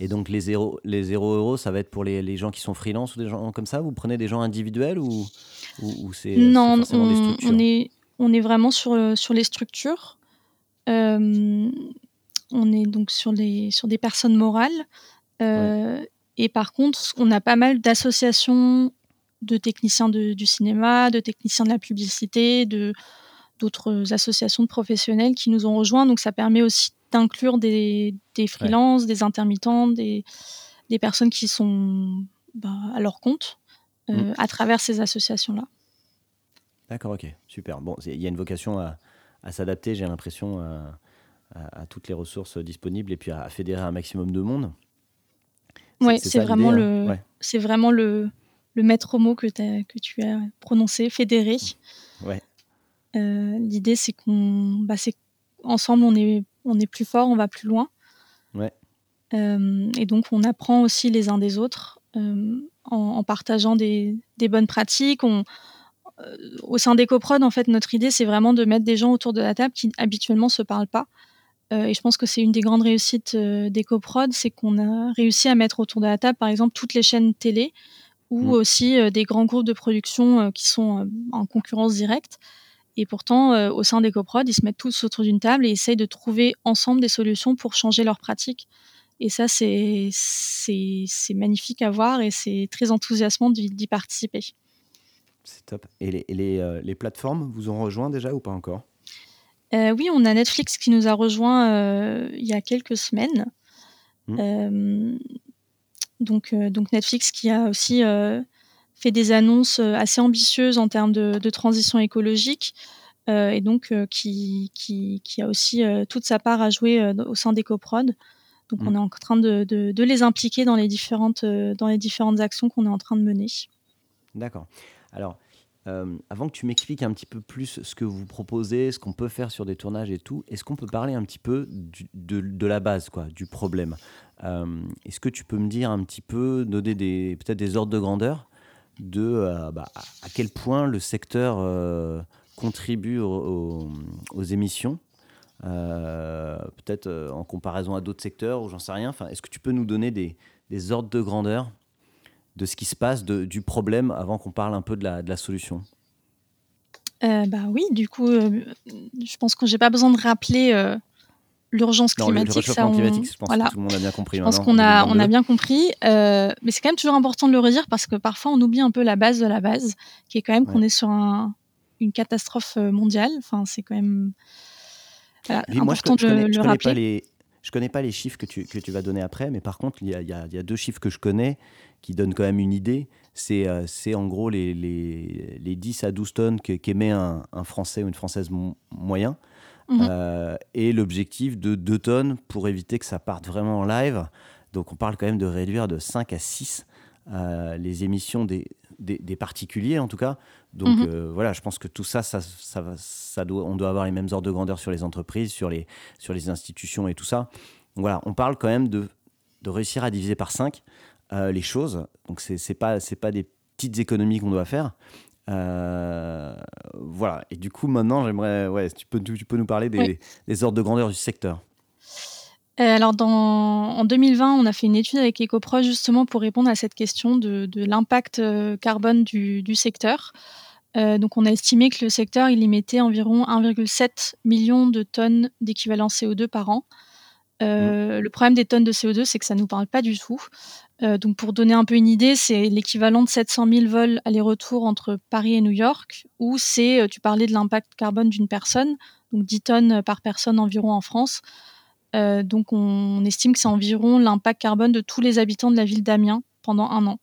Et donc les 0, les 0 euros, ça va être pour les, les, gens qui sont freelance ou des gens comme ça? Vous prenez des gens individuels ou, ou, c'est Non, on, on, est, on est vraiment sur, sur les structures. Euh, on est donc sur, les, sur des personnes morales. Euh, et par contre, on a pas mal d'associations de techniciens du cinéma, de techniciens de la publicité, de d'autres associations de professionnels qui nous ont rejoints. Donc ça permet aussi d'inclure des, des freelances, des intermittents, des, des, personnes qui sont bah, à leur compte euh, mmh. à travers ces associations-là. D'accord, ok, super. Bon, il y a une vocation à, à s'adapter, j'ai l'impression, à, à, toutes les ressources disponibles et puis à, fédérer un maximum de monde. Oui, c'est vraiment, hein? le, c'est vraiment le, le maître mot que, que tu as prononcé, fédérer. Ouais. Euh, l'idée, c'est qu'on, bah, c'est ensemble, on est, on est plus fort, on va plus loin. Ouais. Euh, et donc, on apprend aussi les uns des autres euh, en, partageant des, des, bonnes pratiques. On, au sein d'EcoProd, en fait, notre idée, c'est vraiment de mettre des gens autour de la table qui habituellement se parlent pas. et je pense que c'est une des grandes réussites d'EcoProd, c'est qu'on a réussi à mettre autour de la table, par exemple, toutes les chaînes télé ou mmh. aussi euh, des grands groupes de production euh, qui sont euh, en concurrence directe. Et pourtant, au sein des coprod, ils se mettent tous autour d'une table et essayent de trouver ensemble des solutions pour changer leurs pratiques. Et ça, c'est magnifique à voir et c'est très enthousiasmant d'y participer. C'est top. Et, les, les, les, plateformes vous ont rejoint déjà ou pas encore? Oui, on a Netflix qui nous a rejoint il y a quelques semaines. Mmh. Donc, euh, donc Netflix qui a aussi euh, fait des annonces euh, assez ambitieuses en termes de, transition écologique. et donc qui, qui, a aussi toute sa part à jouer au sein d'EcoProd. Donc mm. on est en train de, de, les impliquer dans les différentes, dans les différentes actions qu'on est en train de mener. D'accord. Alors, avant que tu m'expliques un petit peu plus ce que vous proposez, ce qu'on peut faire sur des tournages et tout, est-ce qu'on peut parler un petit peu de, la base, quoi, du problème euh, est-ce que tu peux me dire un petit peu, donner des, peut-être des ordres de grandeur de euh, bah, à quel point le secteur euh, contribue aux, émissions peut-être en comparaison à d'autres secteurs ou j'en sais rien. Enfin, Est-ce que tu peux nous donner des, ordres de grandeur de ce qui se passe, du problème, avant qu'on parle un peu de la, de la solution bah oui, du coup, je pense que j'ai pas besoin de rappeler l'urgence climatique, ça, on... climatique, je pense que tout le monde a bien compris. Je pense qu'on a, on a bien compris, euh, mais c'est quand même toujours important de le redire parce que parfois on oublie un peu la base de la base, qui est quand même qu'on est sur un, une catastrophe euh, mondiale. Enfin, c'est quand même voilà, important je, de le rappeler. Pas les, je connais pas les chiffres que tu, que tu vas donner après, mais par contre, il y a, y a, deux chiffres que je connais qui donnent quand même une idée. C'est euh, en gros les, les, les, 10 à 12 tonnes qu'émet un, un Français ou une Française moyen. Mhm. Euh, et l'objectif de 2 tonnes pour éviter que ça parte vraiment en live. Donc on parle quand même de réduire de 5 à 6 euh, les émissions des, des, particuliers en tout cas. Donc Mhm. euh, voilà, je pense que tout ça, ça, ça, va- ça doit, on doit avoir les mêmes ordres de grandeur sur les entreprises, sur les, sur les institutions et tout ça. Donc voilà, on parle quand même de, de réussir à diviser par 5 les choses. Donc c'est c'est pas, c'est pas des petites économies qu'on doit faire. Euh, voilà, et du coup maintenant j'aimerais, ouais, tu peux, tu peux nous parler des, Oui. des ordres de grandeur du secteur. Euh, alors dans, en 2020, on a fait une étude avec EcoPro justement pour répondre à cette question de, de l'impact euh, carbone du, du secteur. Euh, donc on a estimé que le secteur il émettait environ 1,7 million de tonnes d'équivalent CO2 par an. Euh, Le problème des tonnes de CO2, c'est que ça ne nous parle pas du tout. Euh, donc pour donner un peu une idée, c'est l'équivalent de 700 000 vols aller-retour entre Paris et New York, ou c'est, euh, tu parlais de l'impact carbone d'une personne, donc 10 tonnes par personne environ en France. Euh, donc on estime que c'est environ l'impact carbone de tous les habitants de la ville d'Amiens pendant un an.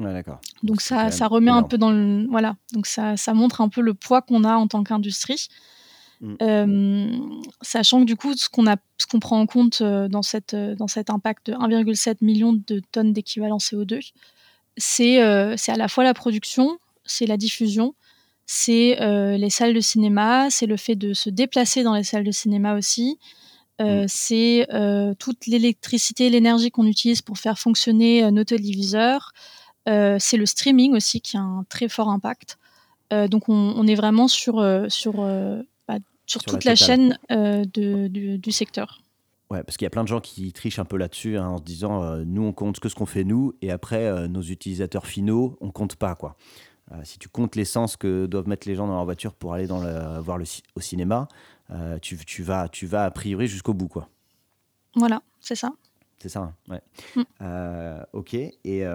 Ouais, d'accord. Donc ça, remet un peu dans le voilà. Donc ça, ça montre un peu le poids qu'on a en tant qu'industrie. Mm. Euh, sachant que du coup, ce qu'on prend en compte euh, dans cette euh, dans cet impact de 1,7 million de tonnes d'équivalent CO2, c'est euh, à la fois la production, c'est la diffusion, c'est euh, les salles de cinéma, c'est le fait de se déplacer dans les salles de cinéma aussi. Euh, C'est euh, toute l'électricité l'énergie qu'on utilise pour faire fonctionner nos téléviseurs. Euh, c'est le streaming aussi qui a un très fort impact. Donc on, on est vraiment sur, sur, sur, Sur toute la chaîne euh, de, du, du secteur. Ouais, parce qu'il y a plein de gens qui trichent un peu là-dessus hein, en se disant euh, nous on compte que ce qu'on fait nous et après euh, nos utilisateurs finaux on compte pas quoi. Si tu comptes l'essence que doivent mettre les gens dans leur voiture pour aller dans le, voir le, au cinéma, tu, tu vas tu vas a priori jusqu'au bout quoi. Voilà, c'est ça. C'est ça, hein, ouais. Mm. Ok. Et, et,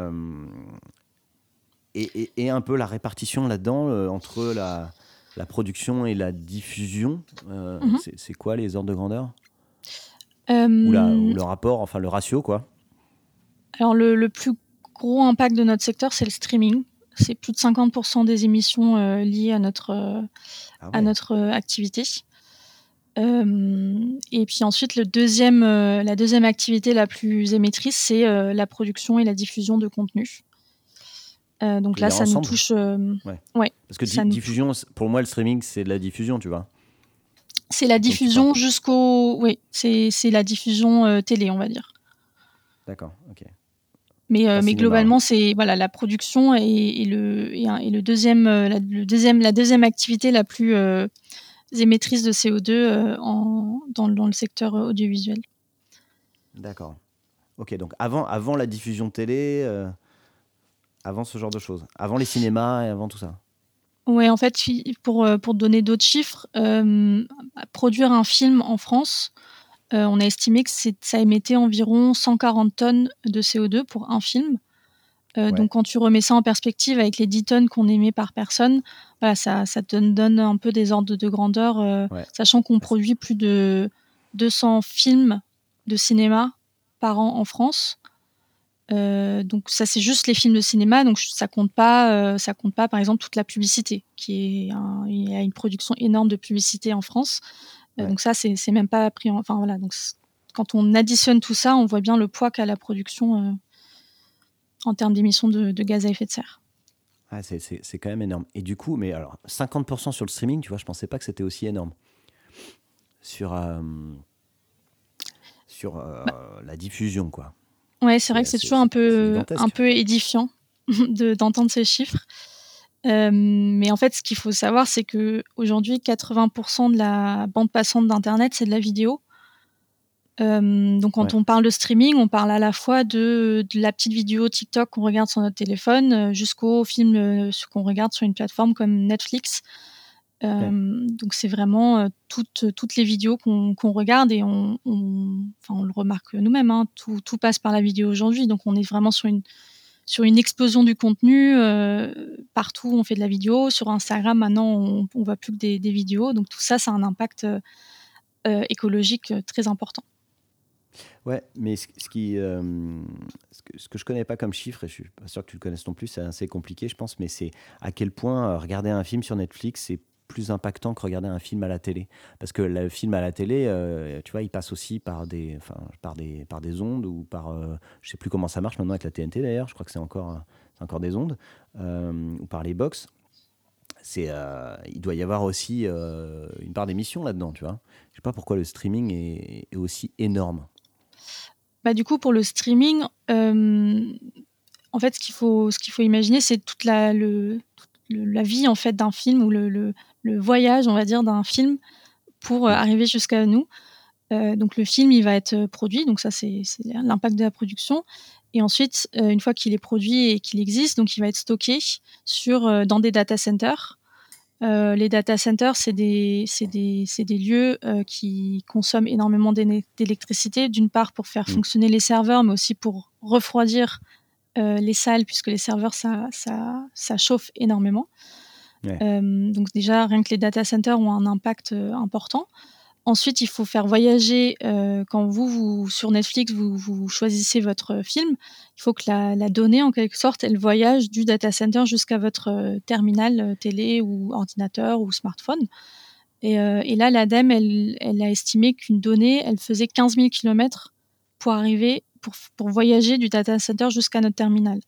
et- et un peu la répartition là-dedans entre la, la production et la diffusion. euh, Mhm. c'est- C'est quoi les ordres de grandeur? Euh, ou, la- ou le rapport, enfin le ratio quoi? Alors le, le plus gros impact de notre secteur, c'est le streaming. C'est plus de 50% des émissions euh, liées à notre, euh, Ah à notre euh, activité. Et puis ensuite, le deuxième, la deuxième activité la plus émettrice, c'est la production et la diffusion de contenu. Euh, donc là, ça nous touche. euh, Parce que di- diffusion, pour moi, le streaming, c'est de la diffusion, tu vois. c'est la diffusion jusqu'au. Oui, c'est la diffusion euh, télé, on va dire. D'accord, ok. Mais, mais cinéma, globalement, c'est voilà la production et, et le, un- le deuxième, la, le deuxième, la deuxième activité la plus émettrice de CO2 euh, en, dans, dans le secteur audiovisuel. D'accord. Ok, donc avant, avant la diffusion télé, euh, avant ce genre de choses, avant les cinémas et avant tout ça. Ouais, en fait, pour, euh, pour donner d'autres chiffres, euh, produire un film en France, euh, on a estimé que ça émettait environ 140 tonnes de CO2 pour un film. Euh, Ouais. Donc, quand tu remets ça en perspective avec les 10 tonnes qu'on émet par personne, voilà, ça, ça te donne un peu des ordres de grandeur, Ouais. sachant qu'on produit plus de 200 films de cinéma par an en France. Euh, donc ça c'est juste les films de cinéma, donc ça compte pas, euh, ça compte pas par exemple toute la publicité, qui est un- il y a une production énorme de publicité en France. Euh, Ouais. donc ça c'est même pas pris, en, enfin voilà, donc quand on additionne tout ça, on voit bien le poids qu'a la production en termes d'émissions de, de gaz à effet de serre. Ah, c'est- quand même énorme. Et du coup, mais alors, 50% sur le streaming, tu vois, je pensais pas que c'était aussi énorme. Sur, sur euh, la diffusion, quoi. Ouais, c'est vrai que C'est- toujours un peu, un peu édifiant de- d'entendre ces chiffres. Euh, mais en fait, ce qu'il faut savoir, c'est que aujourd'hui, 80% de la bande passante d'Internet, c'est de la vidéo. Euh, donc, quand Ouais. on parle de streaming, on parle à la fois de, de la petite vidéo TikTok qu'on regarde sur notre téléphone euh, jusqu'au film qu'on regarde sur une plateforme comme Netflix. Euh, Donc, c'est vraiment euh, toutes, toutes les vidéos qu'on regarde et on, on, enfin, on le remarque nous-mêmes. hein, tout, tout passe par la vidéo aujourd'hui. Donc, on est vraiment sur une, sur une explosion du contenu. euh, partout, on fait de la vidéo. Sur Instagram, maintenant, on, on voit plus que des, des vidéos. Donc, tout ça, ça a un impact euh, écologique très important. Ouais, mais ce, ce qui, euh, ce, que, ce que je connais pas comme chiffre, et je suis pas sûr que tu le connaisses non plus, c'est assez compliqué, je pense, mais c'est à quel point regarder un film sur Netflix, c'est plus impactant que regarder un film à la télé. Parce que le film à la télé, euh, tu vois, il passe aussi par des, enfin, par des, par des ondes ou par, euh, je sais plus comment ça marche maintenant avec la TNT d'ailleurs. Je crois que c'est encore, euh, encore des ondes, ou par les box, c'est, il doit y avoir aussi une part d'émission là-dedans, tu vois. Je sais pas pourquoi le streaming est, aussi énorme. Bah, du coup, pour le streaming, en fait, ce qu'il faut, ce faut imaginer, c'est toute la, le, la vie en fait d'un film ou le, le, le, voyage, on va dire, d'un film pour arriver jusqu'à nous. Euh, donc le film, il va être produit, donc ça c'est l'impact de la production. Et ensuite, euh, une fois qu'il est produit et qu'il existe, donc il va être stocké sur, euh, dans des data centers. les data centers, c'est des, des, des, lieux qui consomment énormément d'électricité, d'une part pour faire mmh. fonctionner les serveurs, mais aussi pour refroidir les salles, puisque les serveurs, ça, ça, ça chauffe énormément. Donc déjà, rien que les data centers ont un impact important. Ensuite, il faut faire voyager, euh, quand vous, vous, sur Netflix, vous, choisissez votre film, il faut que la, donnée, en quelque sorte, elle voyage du data center jusqu'à votre euh, terminal euh, télé ou ordinateur ou smartphone. Et, euh, là, l'ADEME, elle, a estimé qu'une donnée, elle faisait 15 000 km pour arriver, pour, pour voyager du data center jusqu'à notre terminal.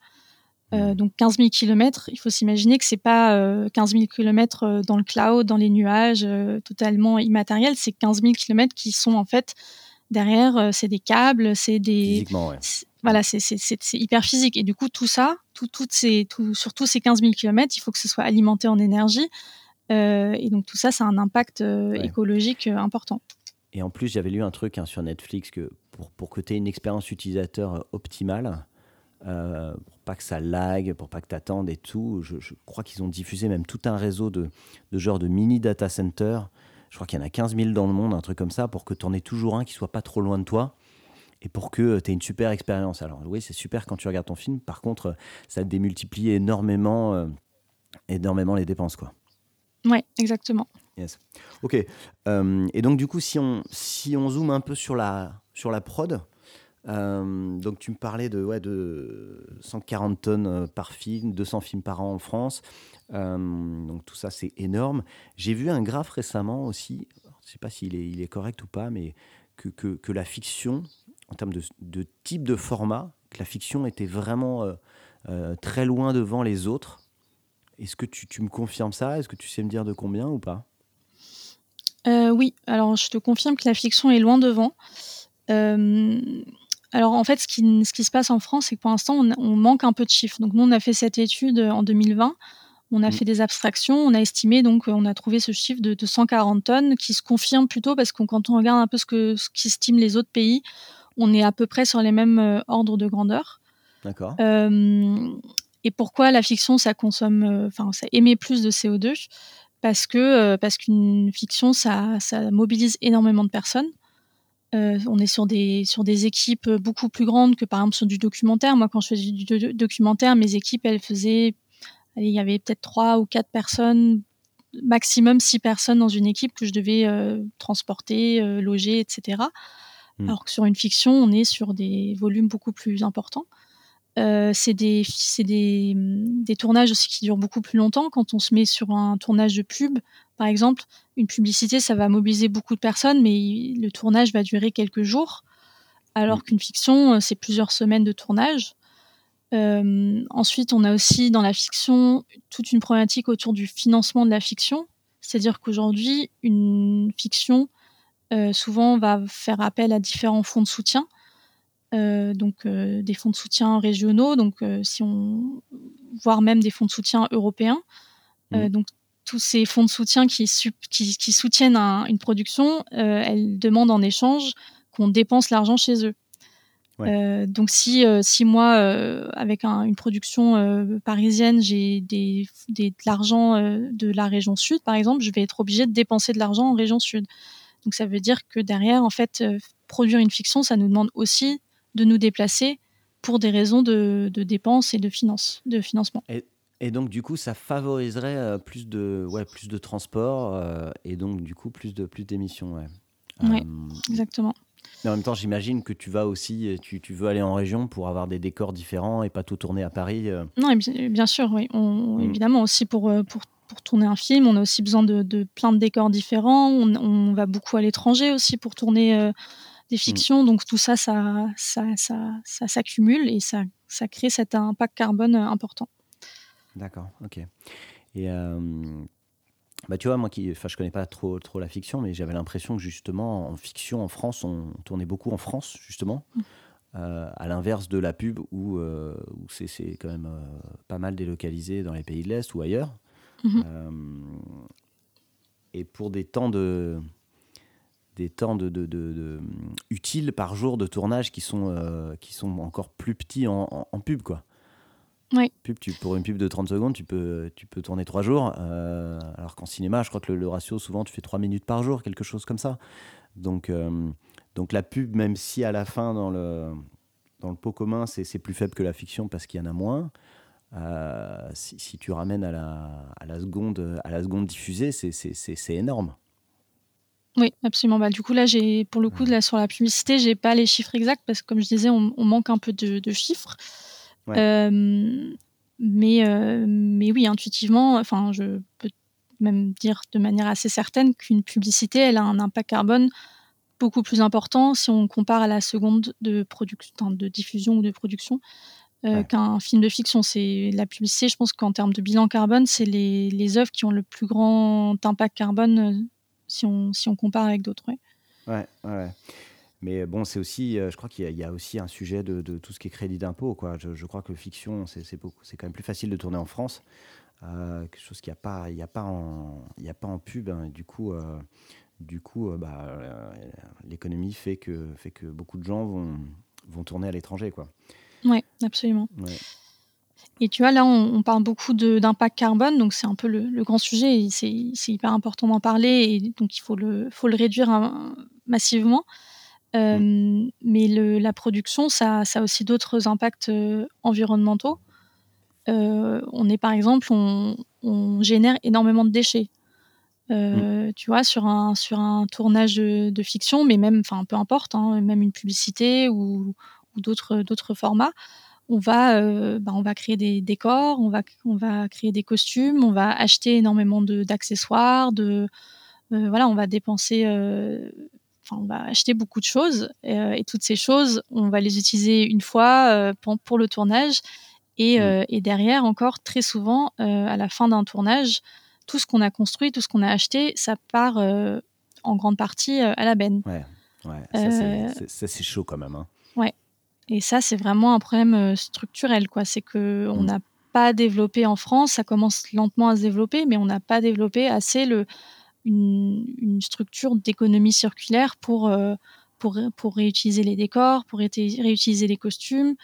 Euh, donc 15 000 km, il faut s'imaginer que c'est pas euh, 15 000 km dans le cloud, dans les nuages, euh, totalement immatériel. C'est 15 000 km qui sont en fait derrière, euh, c'est des câbles, c'est des ouais. voilà, c'est hyper physique. Et du coup, tout ça, tout, toutes ces, tout, sur tous ces 15 000 km, il faut que ce soit alimenté en énergie. et donc tout ça, ça a un impact écologique important. Et en plus, j'avais lu un truc hein, sur Netflix que pour, pour que tu aies une expérience utilisateur optimale, euh, pour pas que ça lag, pour pas que tu attendes et tout. Je, crois qu'ils ont diffusé même tout un réseau de, de genre de mini data center. Je crois qu'il y en a 15 000 dans le monde, un truc comme ça, pour que tu en aies toujours un qui soit pas trop loin de toi et pour que tu aies une super expérience. Alors oui, c'est super quand tu regardes ton film. Par contre, ça démultiplie énormément, euh, énormément les dépenses. quoi. Ouais, exactement. Yes. Ok. Euh, et donc du coup, si on, si on zoome un peu sur la, sur la prod, euh, donc tu me parlais de, ouais, de 140 tonnes euh, par film, 200 films par an en France. Euh, donc tout ça, c'est énorme. J'ai vu un graphe récemment aussi, je ne sais pas s'il est, il est correct ou pas, mais que, la fiction, en termes de, type de format, que la fiction était vraiment très loin devant les autres. Est-ce que tu, me confirmes ça? Est-ce que tu sais me dire de combien ou pas? Oui, alors je te confirme que la fiction est loin devant. Alors en fait, ce qui, ce qui se passe en France, c'est que pour l'instant, on, manque un peu de chiffres. Donc nous, on a fait cette étude en 2020. On a mmh. fait des abstractions, on a estimé, donc on a trouvé ce chiffre de, 140 tonnes qui se confirme plutôt parce que quand on regarde un peu ce que ce qu'estiment les autres pays, on est à peu près sur les mêmes euh, ordres de grandeur. D'accord. Euh, et pourquoi la fiction, ça consomme, euh, enfin, ça émet plus de CO2 Parce que parce qu'une fiction, ça, ça mobilise énormément de personnes. Euh, on est sur des, sur des équipes beaucoup plus grandes que par exemple sur du documentaire. Moi, quand je faisais du documentaire, mes équipes, elles faisaient, il y avait peut-être trois ou quatre personnes, maximum six personnes dans une équipe que je devais euh, transporter, euh, loger, etc. Mmh. Alors que sur une fiction, on est sur des volumes beaucoup plus importants. C'est des, des, des, tournages aussi qui durent beaucoup plus longtemps. Quand on se met sur un tournage de pub, par exemple, une publicité, ça va mobiliser beaucoup de personnes, mais le tournage va durer quelques jours, alors mm. qu'une fiction, euh, c'est plusieurs semaines de tournage. Euh, ensuite, on a aussi dans la fiction toute une problématique autour du financement de la fiction. C'est-à-dire qu'aujourd'hui, une fiction, euh, souvent, va faire appel à différents fonds de soutien. Donc des fonds de soutien régionaux, donc si on voire même des fonds de soutien européens. Mm. donc tous ces fonds de soutien qui, qui, soutiennent une production, euh, elles demandent en échange qu'on dépense l'argent chez eux. Euh, donc si, euh, si moi, avec une production parisienne, j'ai des, de l'argent de la région sud, par exemple, je vais être obligé de dépenser de l'argent en région sud. Donc ça veut dire que derrière, en fait, produire une fiction, ça nous demande aussi de nous déplacer pour des raisons de, de dépenses et de, finance, de financement. Et donc, du coup, ça favoriserait euh, plus, de, ouais, plus de transport euh, et donc, du coup, plus de plus d'émissions. Ouais. Oui, exactement. Mais en même temps, j'imagine que tu vas aussi, tu, tu, veux aller en région pour avoir des décors différents et pas tout tourner à Paris. Euh. Non, bien sûr, oui. On, mm. Évidemment, aussi pour, pour, pour, tourner un film, on a aussi besoin de, de plein de décors différents. On, on va beaucoup à l'étranger aussi pour tourner des mmh. fictions. Donc tout ça, ça, ça, ça, ça s'accumule et ça, ça crée cet impact carbone important. D'accord, ok. Et bah, tu vois, moi qui, enfin, je connais pas trop, trop la fiction, mais j'avais l'impression que justement, en fiction, en France, on tournait beaucoup en France, justement. Mmh. Euh, à l'inverse de la pub où, euh, où c'est quand même euh, pas mal délocalisé dans les pays de l'Est ou ailleurs. Mmh et pour des temps de des temps de, de, de, utiles par jour de tournage qui sont, qui sont encore plus petits en, en pub, quoi. Oui. Pub, tu, pour une pub de 30 secondes, tu peux, tu peux tourner 3 jours. Euh, alors qu'en cinéma, je crois que le, ratio, souvent, tu fais 3 minutes par jour, quelque chose comme ça. Donc, euh, donc la pub, même si à la fin, dans le, dans le pot commun, c'est plus faible que la fiction parce qu'il y en a moins, euh, si, si, tu ramènes à la, à la, seconde, à la seconde diffusée, c'est énorme. Oui, absolument. Bah, du coup, là, j'ai pour le coup, là, sur la publicité, j'ai pas les chiffres exacts parce que, comme je disais, on, on manque un peu de, de chiffres mais, mais oui, intuitivement, enfin, je peux même dire de manière assez certaine qu'une publicité, elle a un impact carbone beaucoup plus important si on compare à la seconde de, production, de diffusion ou de production qu'un film de fiction. C'est la publicité, je pense qu'en termes de bilan carbone, c'est les, les œuvres qui ont le plus grand impact carbone si, on, si on compare avec d'autres. Ouais, ouais. Mais bon, c'est aussi, euh, je crois qu'il y, a aussi un sujet de, tout ce qui est crédit d'impôt. Quoi. Je, crois que fiction, c'est, quand même plus facile de tourner en France. Euh, quelque chose qu'il n'y a, pas, il y a, pas en, il a pas en pub. Hein. du coup, euh, du coup bah, l'économie fait que, fait que beaucoup de gens vont, vont tourner à l'étranger. Oui, absolument. Et tu vois, là, on, parle beaucoup d'impact carbone, donc c'est un peu le, grand sujet, et c'est, hyper important d'en parler, et donc il faut le, faut le réduire hein, massivement. Mmh. Mais le, la production, ça, ça a aussi d'autres impacts environnementaux. on est par exemple, on, on, génère énormément de déchets. Mmh. Tu vois, sur un, sur un tournage de, fiction, mais même, enfin, peu importe, hein, même une publicité ou, ou d'autres formats, on va, bah, on va créer des décors, on va, on va créer des costumes, on va acheter énormément d'accessoires, de, voilà, on va dépenser on va acheter beaucoup de choses euh, et toutes ces choses, on va les utiliser une fois euh, pour, le tournage et, mmh. euh, et, derrière encore très souvent à la fin d'un tournage, tout ce qu'on a construit, tout ce qu'on a acheté, ça part en grande partie à la benne. Ouais, ouais. ça c'est chaud quand même. Hein. Et ça c'est vraiment un problème structurel quoi. C'est que on mmh. n'a pas développé en France, ça commence lentement à se développer, mais on n'a pas développé assez le une, structure d'économie circulaire pour, euh, pour, pour réutiliser les décors, pour réutiliser les costumes.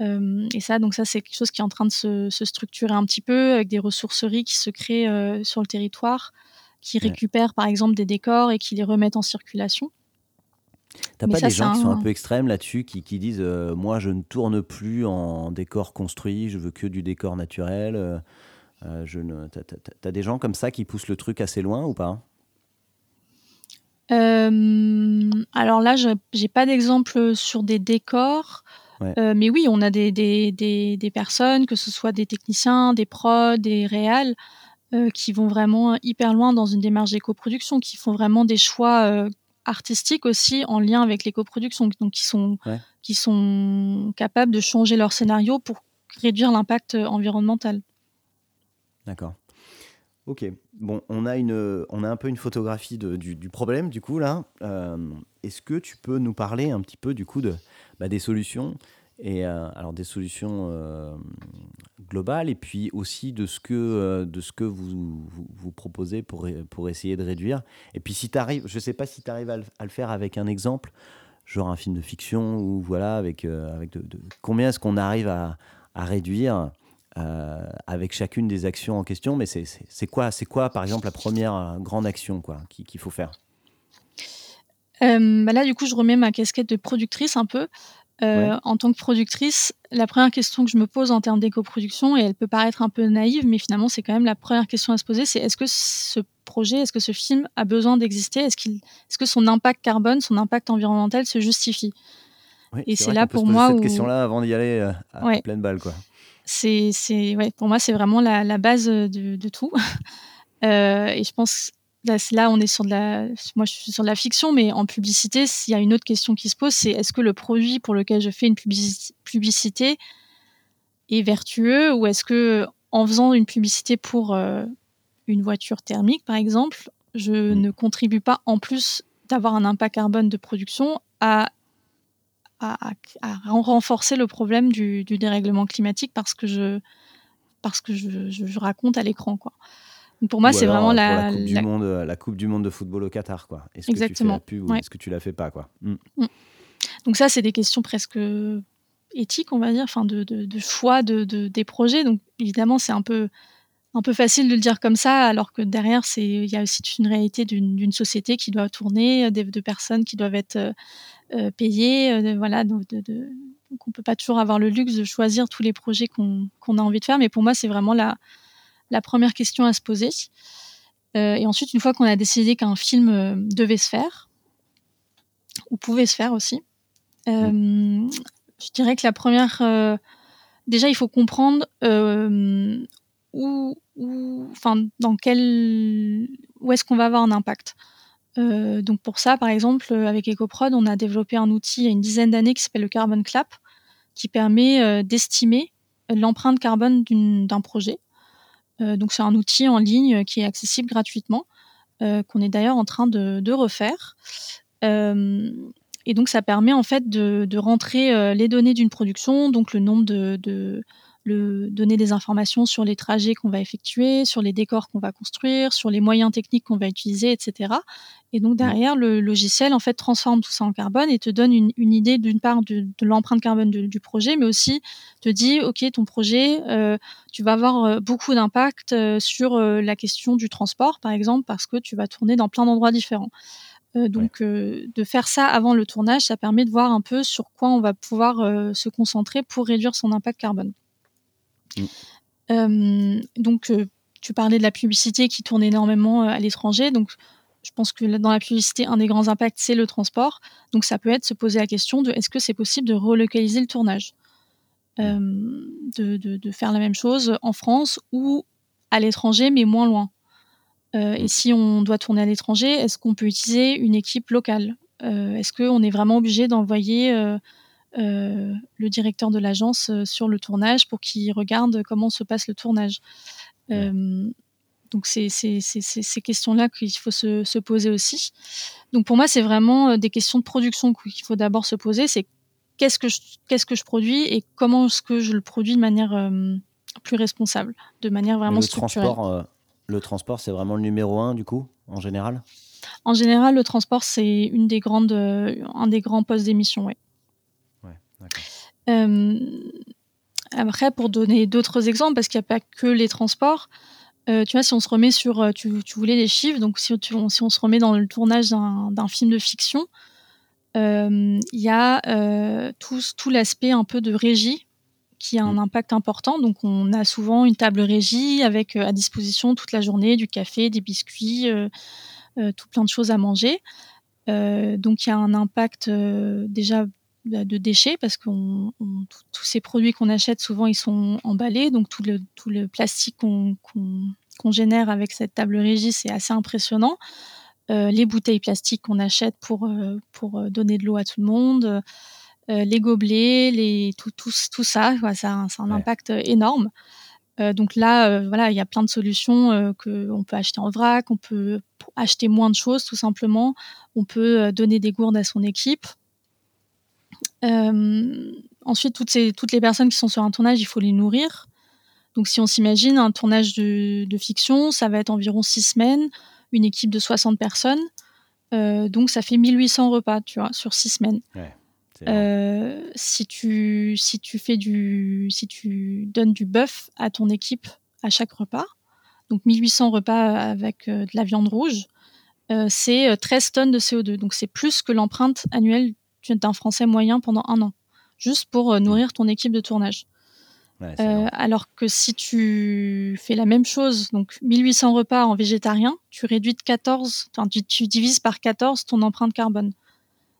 Euh, et ça, donc ça, c'est quelque chose qui est en train de se, structurer un petit peu avec des ressourceries qui se créent euh, sur le territoire, qui récupèrent par exemple des décors et qui les remettent en circulation. T'as pas des gens qui sont un peu extrêmes là-dessus, qui, qui disent moi je ne tourne plus en décor construit, je veux que du décor naturel. Euh, je ne... T'as des gens comme ça qui poussent le truc assez loin ou pas? Euh, Alors là, je n'ai pas d'exemple sur des décors. Euh, mais oui, on a des, des, des, personnes, que ce soit des techniciens, des pros, des réals, qui vont vraiment hyper loin dans une démarche d'éco-production, qui font vraiment des choix artistiques aussi en lien avec l'éco-production, donc qui sont, qui sont capables de changer leur scénario pour réduire l'impact environnemental. D'accord. Ok. Bon, on a, une, on a un peu une photographie de, du, problème, du coup, là. Euh, est-ce que tu peux nous parler un petit peu, du coup, de, bah, des solutions et euh, alors des solutions euh, globales et puis aussi de ce que, de ce que vous, vous, proposez pour, pour essayer de réduire. Et puis si tu arrives, je ne sais pas si tu arrives à le, faire avec un exemple, genre un film de fiction ou voilà, avec, avec combien est-ce qu'on arrive à, à réduire euh, avec chacune des actions en question? Mais c'est quoi, quoi, par exemple, la première euh, grande action qu'il faut faire? Euh, bah Là, du coup, je remets ma casquette de productrice un peu. En tant que productrice, la première question que je me pose en termes d'éco-production, et elle peut paraître un peu naïve, mais finalement, c'est quand même la première question à se poser, c'est est-ce que ce projet, est-ce que ce film a besoin d'exister? Est-ce qu'il, est-ce que son impact carbone, son impact environnemental se justifie? Et c'est là pour moi cette question-là avant d'y aller à pleine balle, quoi. C'est, ouais, pour moi, c'est vraiment la, base de, tout. Euh, et je pense là, on est sur de la, moi je suis sur de la fiction, mais en publicité, s'il y a une autre question qui se pose, c'est est-ce que le produit pour lequel je fais une publicité est vertueux ou est-ce que en faisant une publicité pour euh, une voiture thermique, par exemple, je mmh. ne contribue pas en plus d'avoir un impact carbone de production à, à, renforcer le problème du, dérèglement climatique parce que je, parce que je, raconte à l'écran. Quoi. Pour moi, c'est vraiment la, la, coupe Du monde, la Coupe du Monde de football au Qatar. Quoi. Est-ce Exactement. que tu fais la pub ou est-ce que tu la fais pas quoi? Mmh. Mmh. Donc ça, c'est des questions presque éthiques, on va dire, enfin de, de, choix de, des projets. Donc évidemment, c'est un peu un peu facile de le dire comme ça, alors que derrière, c'est il y a aussi une réalité d'une société qui doit tourner, de, personnes qui doivent être euh, euh, payées, euh, voilà. donc on peut pas toujours avoir le luxe de choisir tous les projets qu'on a envie de faire, mais pour moi, c'est vraiment la, la première question à se poser. et ensuite, une fois qu'on a décidé qu'un film devait se faire, ou pouvait se faire aussi, mmh. je dirais que la première déjà, il faut comprendre où, enfin, dans quel, où est-ce qu'on va avoir un impact. Euh, donc pour ça, par exemple, avec EcoProd, on a développé un outil il y a une dizaine d'années qui s'appelle le Carbon Clap, qui permet euh, d'estimer l'empreinte carbone d'un projet. Euh, donc c'est un outil en ligne qui est accessible gratuitement, qu'on est d'ailleurs en train de, refaire. et donc ça permet en fait de, rentrer les données d'une production, donc le nombre de le, donner des informations sur les trajets qu'on va effectuer, sur les décors qu'on va construire, sur les moyens techniques qu'on va utiliser, etc. Et donc derrière, le logiciel en fait transforme tout ça en carbone et te donne une, idée d'une part de, l'empreinte carbone du projet, mais aussi te dit ok ton projet, euh, tu vas avoir euh, beaucoup d'impact euh, sur la question du transport par exemple parce que tu vas tourner dans plein d'endroits différents. donc, de faire ça avant le tournage, ça permet de voir un peu sur quoi on va pouvoir se concentrer pour réduire son impact carbone. Mm. Euh, donc, euh, tu parlais de la publicité qui tourne énormément euh, à l'étranger. Donc, je pense que dans la publicité, un des grands impacts, c'est le transport. Donc, ça peut être se poser la question de est-ce que c'est possible de relocaliser le tournage? Mm. de, faire la même chose en France ou à l'étranger, mais moins loin. et mm. si on doit tourner à l'étranger, est-ce qu'on peut utiliser une équipe locale? Est-ce qu'on est vraiment obligé d'envoyer euh, le directeur de l'agence euh, sur le tournage pour qu'il regarde comment se passe le tournage. Euh, donc c'est ces questions-là qu'il faut se, poser aussi. Donc pour moi, c'est vraiment des questions de production qu'il faut d'abord se poser. C'est qu'est-ce que je, qu'est-ce que je produis et comment est-ce que je le produis de manière plus responsable, de manière vraiment le structurelle. Transport, le transport, c'est vraiment le numéro un du coup, en général? En général, le transport, c'est une des grandes, un des grands postes d'émission, oui. Euh, après, pour donner d'autres exemples, parce qu'il n'y a pas que les transports, euh, tu vois, si on se remet sur, euh, tu, voulais les chiffres, donc si, si, on se remet dans le tournage d'un film de fiction, il y a tout, tout l'aspect un peu de régie qui a un mm. impact important. Donc, on a souvent une table régie avec à disposition toute la journée du café, des biscuits, tout plein de choses à manger. donc, il y a un impact déjà de déchets parce que tous ces produits qu'on achète souvent ils sont emballés. Donc tout le, tout le plastique qu'on génère avec cette table régie c'est assez impressionnant. Euh, les bouteilles plastiques qu'on achète pour, euh, pour euh, donner de l'eau à tout le monde. Les gobelets les, tout, tout, tout ça ça, a un impact énorme. Donc là voilà il y a plein de solutions qu'on peut acheter en vrac on peut acheter moins de choses tout simplement. On peut donner des gourdes à son équipe ensuite, toutes, ces, toutes les personnes qui sont sur un tournage, il faut les nourrir. Donc, si on s'imagine un tournage de, fiction, ça va être environ six semaines, une équipe de 60 personnes. Euh, donc, ça fait 1800 repas, tu vois, sur six semaines. Euh, si tu si tu fais du si tu donnes du bœuf à ton équipe à chaque repas, donc 1800 repas avec de la viande rouge, c'est 13 tonnes de CO2. Donc c'est plus que l'empreinte annuelle d'un Français moyen pendant un an, juste pour euh, nourrir ton équipe de tournage. Euh, alors que si tu fais la même chose, donc 1800 repas en végétarien, tu réduis de 14, tu, divises par 14 ton empreinte carbone.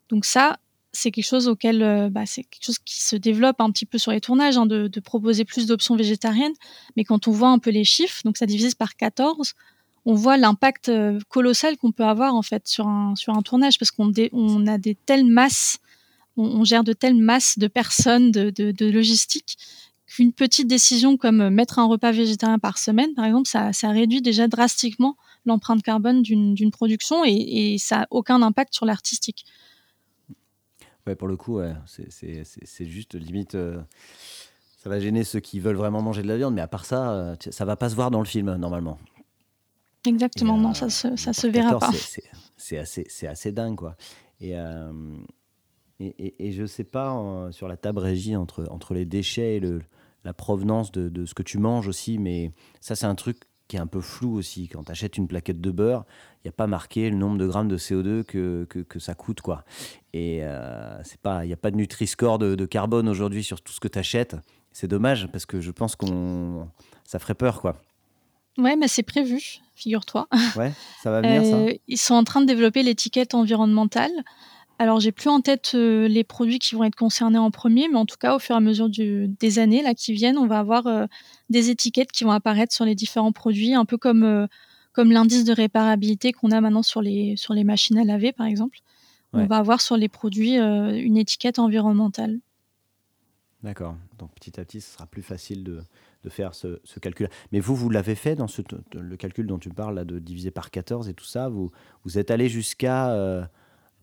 Donc ça, c'est quelque chose auquel, euh, bah, c'est quelque chose qui se développe un petit peu sur les tournages, hein, de, proposer plus d'options végétariennes. Mais quand on voit un peu les chiffres, donc ça divise par 14, on voit l'impact colossal qu'on peut avoir en fait sur un, sur un tournage parce qu'on on a des telles masses, on, gère de telles masses de personnes, de, de, logistique qu'une petite décision comme mettre un repas végétarien par semaine, par exemple, ça, réduit déjà drastiquement l'empreinte carbone d'une production et, ça n'a aucun impact sur l'artistique. Ouais, pour le coup, c'est juste limite ça va gêner ceux qui veulent vraiment manger de la viande, mais à part ça, euh, ça va pas se voir dans le film normalement. Exactement, non, ça se, ça se verra pas. C'est assez, assez dingue, quoi. Et, euh, et, et, je sais pas, sur la table régie, entre, entre les déchets et le, la provenance de, de, ce que tu manges aussi, mais ça, c'est un truc qui est un peu flou aussi. Quand tu achètes une plaquette de beurre, il n'y a pas marqué le nombre de grammes de CO2 que, que, que ça coûte, quoi. Et euh, c'est pas, il n'y a pas de Nutri-Score de, de carbone aujourd'hui sur tout ce que tu achètes. C'est dommage parce que je pense qu'on ça ferait peur quoi. Ouais, mais c'est prévu, figure-toi. Ouais, ça va venir ça. Euh, ils sont en train de développer l'étiquette environnementale. Alors, j'ai plus en tête euh, les produits qui vont être concernés en premier, mais en tout cas, au fur et à mesure des années là qui viennent, on va avoir euh, des étiquettes qui vont apparaître sur les différents produits, un peu comme comme l'indice de réparabilité qu'on a maintenant sur les sur les machines à laver, par exemple. On va avoir sur les produits une étiquette environnementale. D'accord. Donc petit à petit, ce sera plus facile de, de faire ce, ce, calcul. Mais vous, vous l'avez fait dans ce, le calcul dont tu parles, là, de diviser par 14 et tout ça Vous, vous êtes allé jusqu'à euh,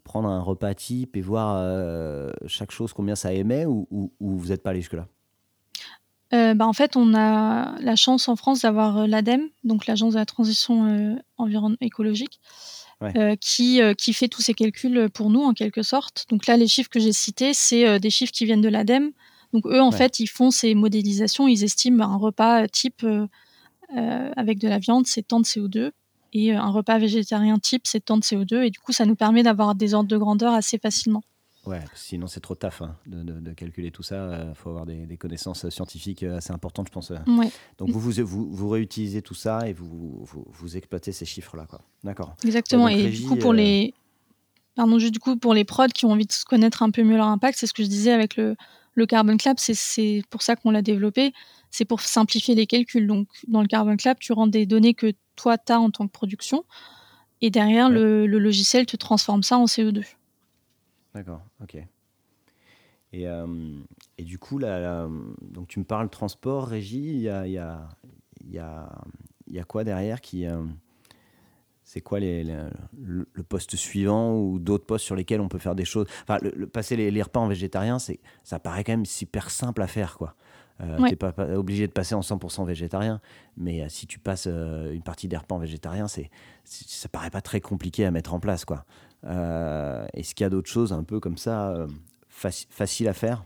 prendre un repas type et voir euh, chaque chose combien ça émet ou, ou, vous n'êtes pas allé jusque-là? Euh, bah en fait, on a la chance en France d'avoir l'ADEME, donc l'Agence de la transition environnementale écologique, qui, qui fait tous ces calculs pour nous en quelque sorte. Donc là, les chiffres que j'ai cités, c'est des chiffres qui viennent de l'ADEME, donc eux, en fait, ils font ces modélisations, ils estiment un repas type euh, euh, avec de la viande, c'est tant de CO2, et euh, un repas végétarien type, c'est tant de CO2, et du coup, ça nous permet d'avoir des ordres de grandeur assez facilement. Ouais, sinon c'est trop taf hein, de, calculer tout ça. Il faut avoir des, connaissances scientifiques assez importantes, je pense. Donc vous, vous, vous, réutilisez tout ça et vous, vous, exploitez ces chiffres-là. D'accord. Exactement. et du coup, pour les... Pardon, juste du coup, pour les prods qui ont envie de connaître un peu mieux leur impact, c'est ce que je disais avec le, le Carbon Clap, c'est pour ça qu'on l'a développé. C'est pour simplifier les calculs. Donc, dans le Carbon Clap, tu rends des données que toi, tu as en tant que production. Et derrière, le, logiciel te transforme ça en CO2. D'accord, ok. Et, euh, et, du coup, là, donc tu me parles transport, régie, il y a, y, a, y, a, y a, quoi derrière qui, euh, c'est quoi les, le, poste suivant ou d'autres postes sur lesquels on peut faire des choses? Enfin, le, passer les, repas en végétarien, c'est, ça paraît quand même super simple à faire, quoi. Euh, n'es pas, obligé de passer en 100% végétarien, mais euh, si tu passes euh, une partie des repas en végétarien, c'est, ça paraît pas très compliqué à mettre en place, quoi. Euh, est-ce qu'il y a d'autres choses un peu comme ça, faciles à faire?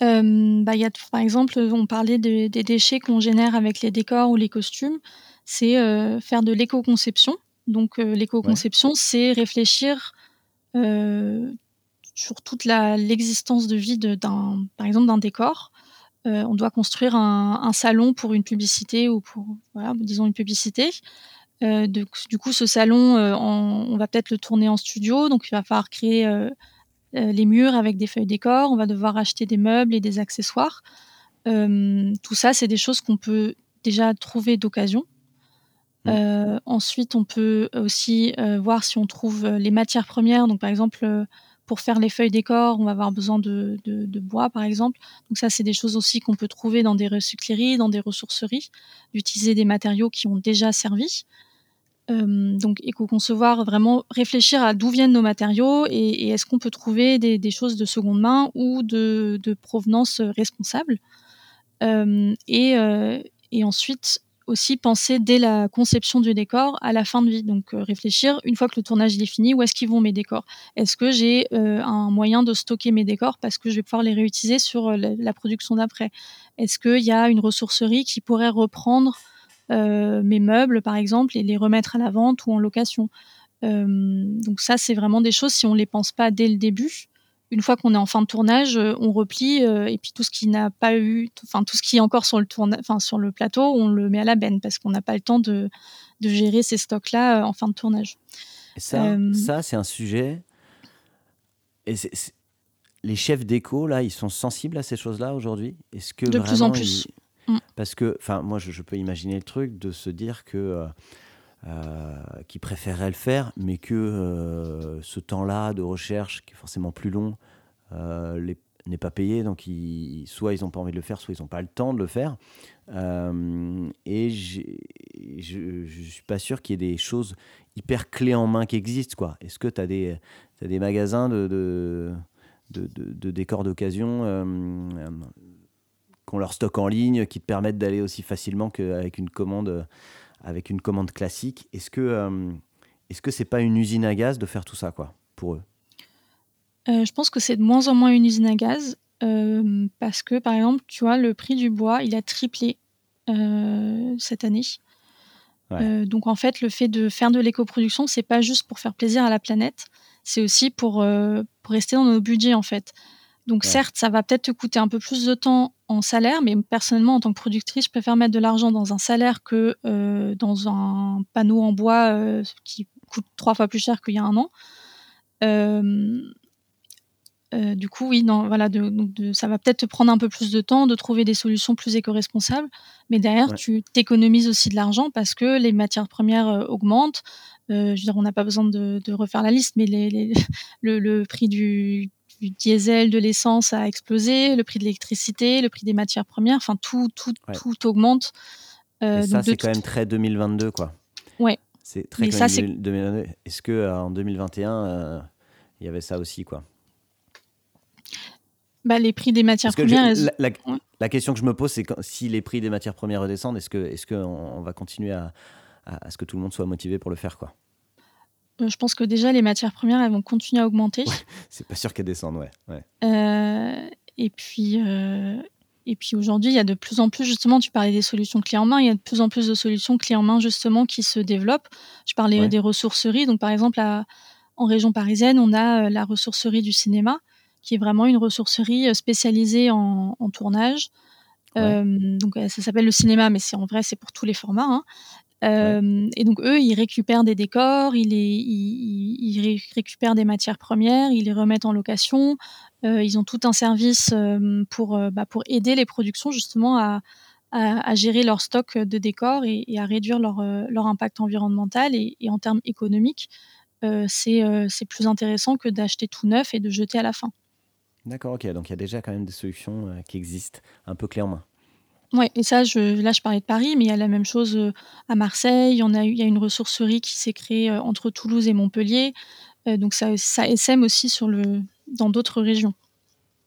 Bah, y a, par exemple, on parlait des déchets qu'on génère avec les décors ou les costumes c'est euh, faire de l'éco-conception. Donc euh, l'éco-conception, c'est réfléchir euh, sur toute l'existence de vie d'un, par exemple, d'un décor. on doit construire un, salon pour une publicité ou pour, voilà, disons une publicité. du coup, ce salon, on va peut-être le tourner en studio, donc il va falloir créer les murs avec des feuilles décor, on va devoir acheter des meubles et des accessoires. tout ça, c'est des choses qu'on peut déjà trouver d'occasion. Mmh. Euh, ensuite, on peut aussi euh, voir si on trouve euh, les matières premières. Donc, par exemple, pour faire les feuilles décor, on va avoir besoin de, de, bois, par exemple. Donc, ça, c'est des choses aussi qu'on peut trouver dans des recycleries, dans des ressourceries, d'utiliser des matériaux qui ont déjà servi. Euh, donc, éco-concevoir, vraiment réfléchir à d'où viennent nos matériaux et, et est-ce qu'on peut trouver des, des, choses de seconde main ou de, de provenance responsable. Euh, et, et ensuite, aussi penser dès la conception du décor à la fin de vie. Donc euh, réfléchir, une fois que le tournage est fini, où est-ce qu'ils vont mes décors? Est-ce que j'ai euh, un moyen de stocker mes décors parce que je vais pouvoir les réutiliser sur euh, la, production d'après? Est-ce qu'il y a une ressourcerie qui pourrait reprendre mes meubles, par exemple, et les remettre à la vente ou en location? Donc ça, c'est vraiment des choses, si on ne les pense pas dès le début, une fois qu'on est en fin de tournage, euh, on replie euh, et puis tout ce qui n'a pas eu, enfin tout ce qui est encore sur le enfin sur le plateau, on le met à la benne parce qu'on n'a pas le temps de, gérer ces stocks-là euh, en fin de tournage. ça, ça c'est un sujet. Et les chefs d'éco là, ils sont sensibles à ces choses-là aujourd'hui? Est-ce que de plus en plus Mm. Parce que, enfin, moi, je, peux imaginer le truc de se dire que. Euh, euh qui préférerait le faire, mais que ce temps-là de recherche, qui est forcément plus long, n'est pas payé, donc soit ils n'ont pas envie de le faire, soit ils n'ont pas le temps de le faire. et je ne suis pas sûr qu'il y ait des choses hyper clés en main qui existent. Est-ce que tu as, des magasins de, de, de, décors d'occasion euh, euh, qu'on leur stocke en ligne, qui te permettent d'aller aussi facilement qu'avec une commande, avec une commande classique Est-ce que euh, est-ce que c'est pas une usine à gaz de faire tout ça quoi, pour eux? Je pense que c'est de moins en moins une usine à gaz. parce que, par exemple, tu vois, le prix du bois, il a triplé cette année. Euh, donc en fait, le fait de faire de l'éco-production, c'est pas juste pour faire plaisir à la planète, c'est aussi pour, euh, pour rester dans nos budgets en fait. Donc certes, ça va peut-être te coûter un peu plus de temps en salaire, mais personnellement, en tant que productrice, je préfère mettre de l'argent dans un salaire que euh, dans un panneau en bois qui coûte trois fois plus cher qu'il y a un an. Euh, du coup, oui, non, voilà, de, ça va peut-être te prendre un peu plus de temps de trouver des solutions plus éco-responsables, mais derrière, tu t'économises aussi de l'argent parce que les matières premières euh, augmentent. Euh, je veux dire, on n'a pas besoin de, refaire la liste, mais le, prix du, diesel, de l'essence a explosé, le prix de l'électricité, le prix des matières premières, enfin tout, tout, tout augmente. ça, c'est quand même très 2022, quoi. Ouais. C'est très 2022. Est-ce que en 2021, il y avait ça aussi, quoi? Bah, les prix des matières premières. la, question que je me pose, c'est si les prix des matières premières redescendent, est-ce qu'on est qu'on va continuer à, à, ce que tout le monde soit motivé pour le faire quoi? Euh, Je pense que déjà, les matières premières, elles vont continuer à augmenter. c'est pas sûr qu'elles descendent, ouais. ouais. Euh, et puis, euh, et puis aujourd'hui, il y a de plus en plus, justement, tu parlais des solutions clés en main, il y a de plus en plus de solutions clés en main, justement, qui se développent. Je parlais des ressourceries. Donc, par exemple, en région parisienne, on a la ressourcerie du cinéma qui est vraiment une ressourcerie spécialisée en, tournage. Euh, donc ça s'appelle le cinéma, mais c'est en vrai c'est pour tous les formats. Hein. Euh, et donc eux, ils récupèrent des décors, ils, récupèrent des matières premières, ils les remettent en location. ils ont tout un service pour, bah, pour aider les productions justement à, gérer leur stock de décors et, à réduire leur, impact environnemental et, en termes économiques. c'est plus intéressant que d'acheter tout neuf et de jeter à la fin. D'accord, ok. Donc il y a déjà quand même des solutions euh, qui existent, un peu clés en main. Oui, et ça, là, je parlais de Paris, mais il y a la même chose euh, à Marseille. En a, il y a une ressourcerie qui s'est créée euh, entre Toulouse et Montpellier. donc ça, ça SM aussi sur le, dans d'autres régions.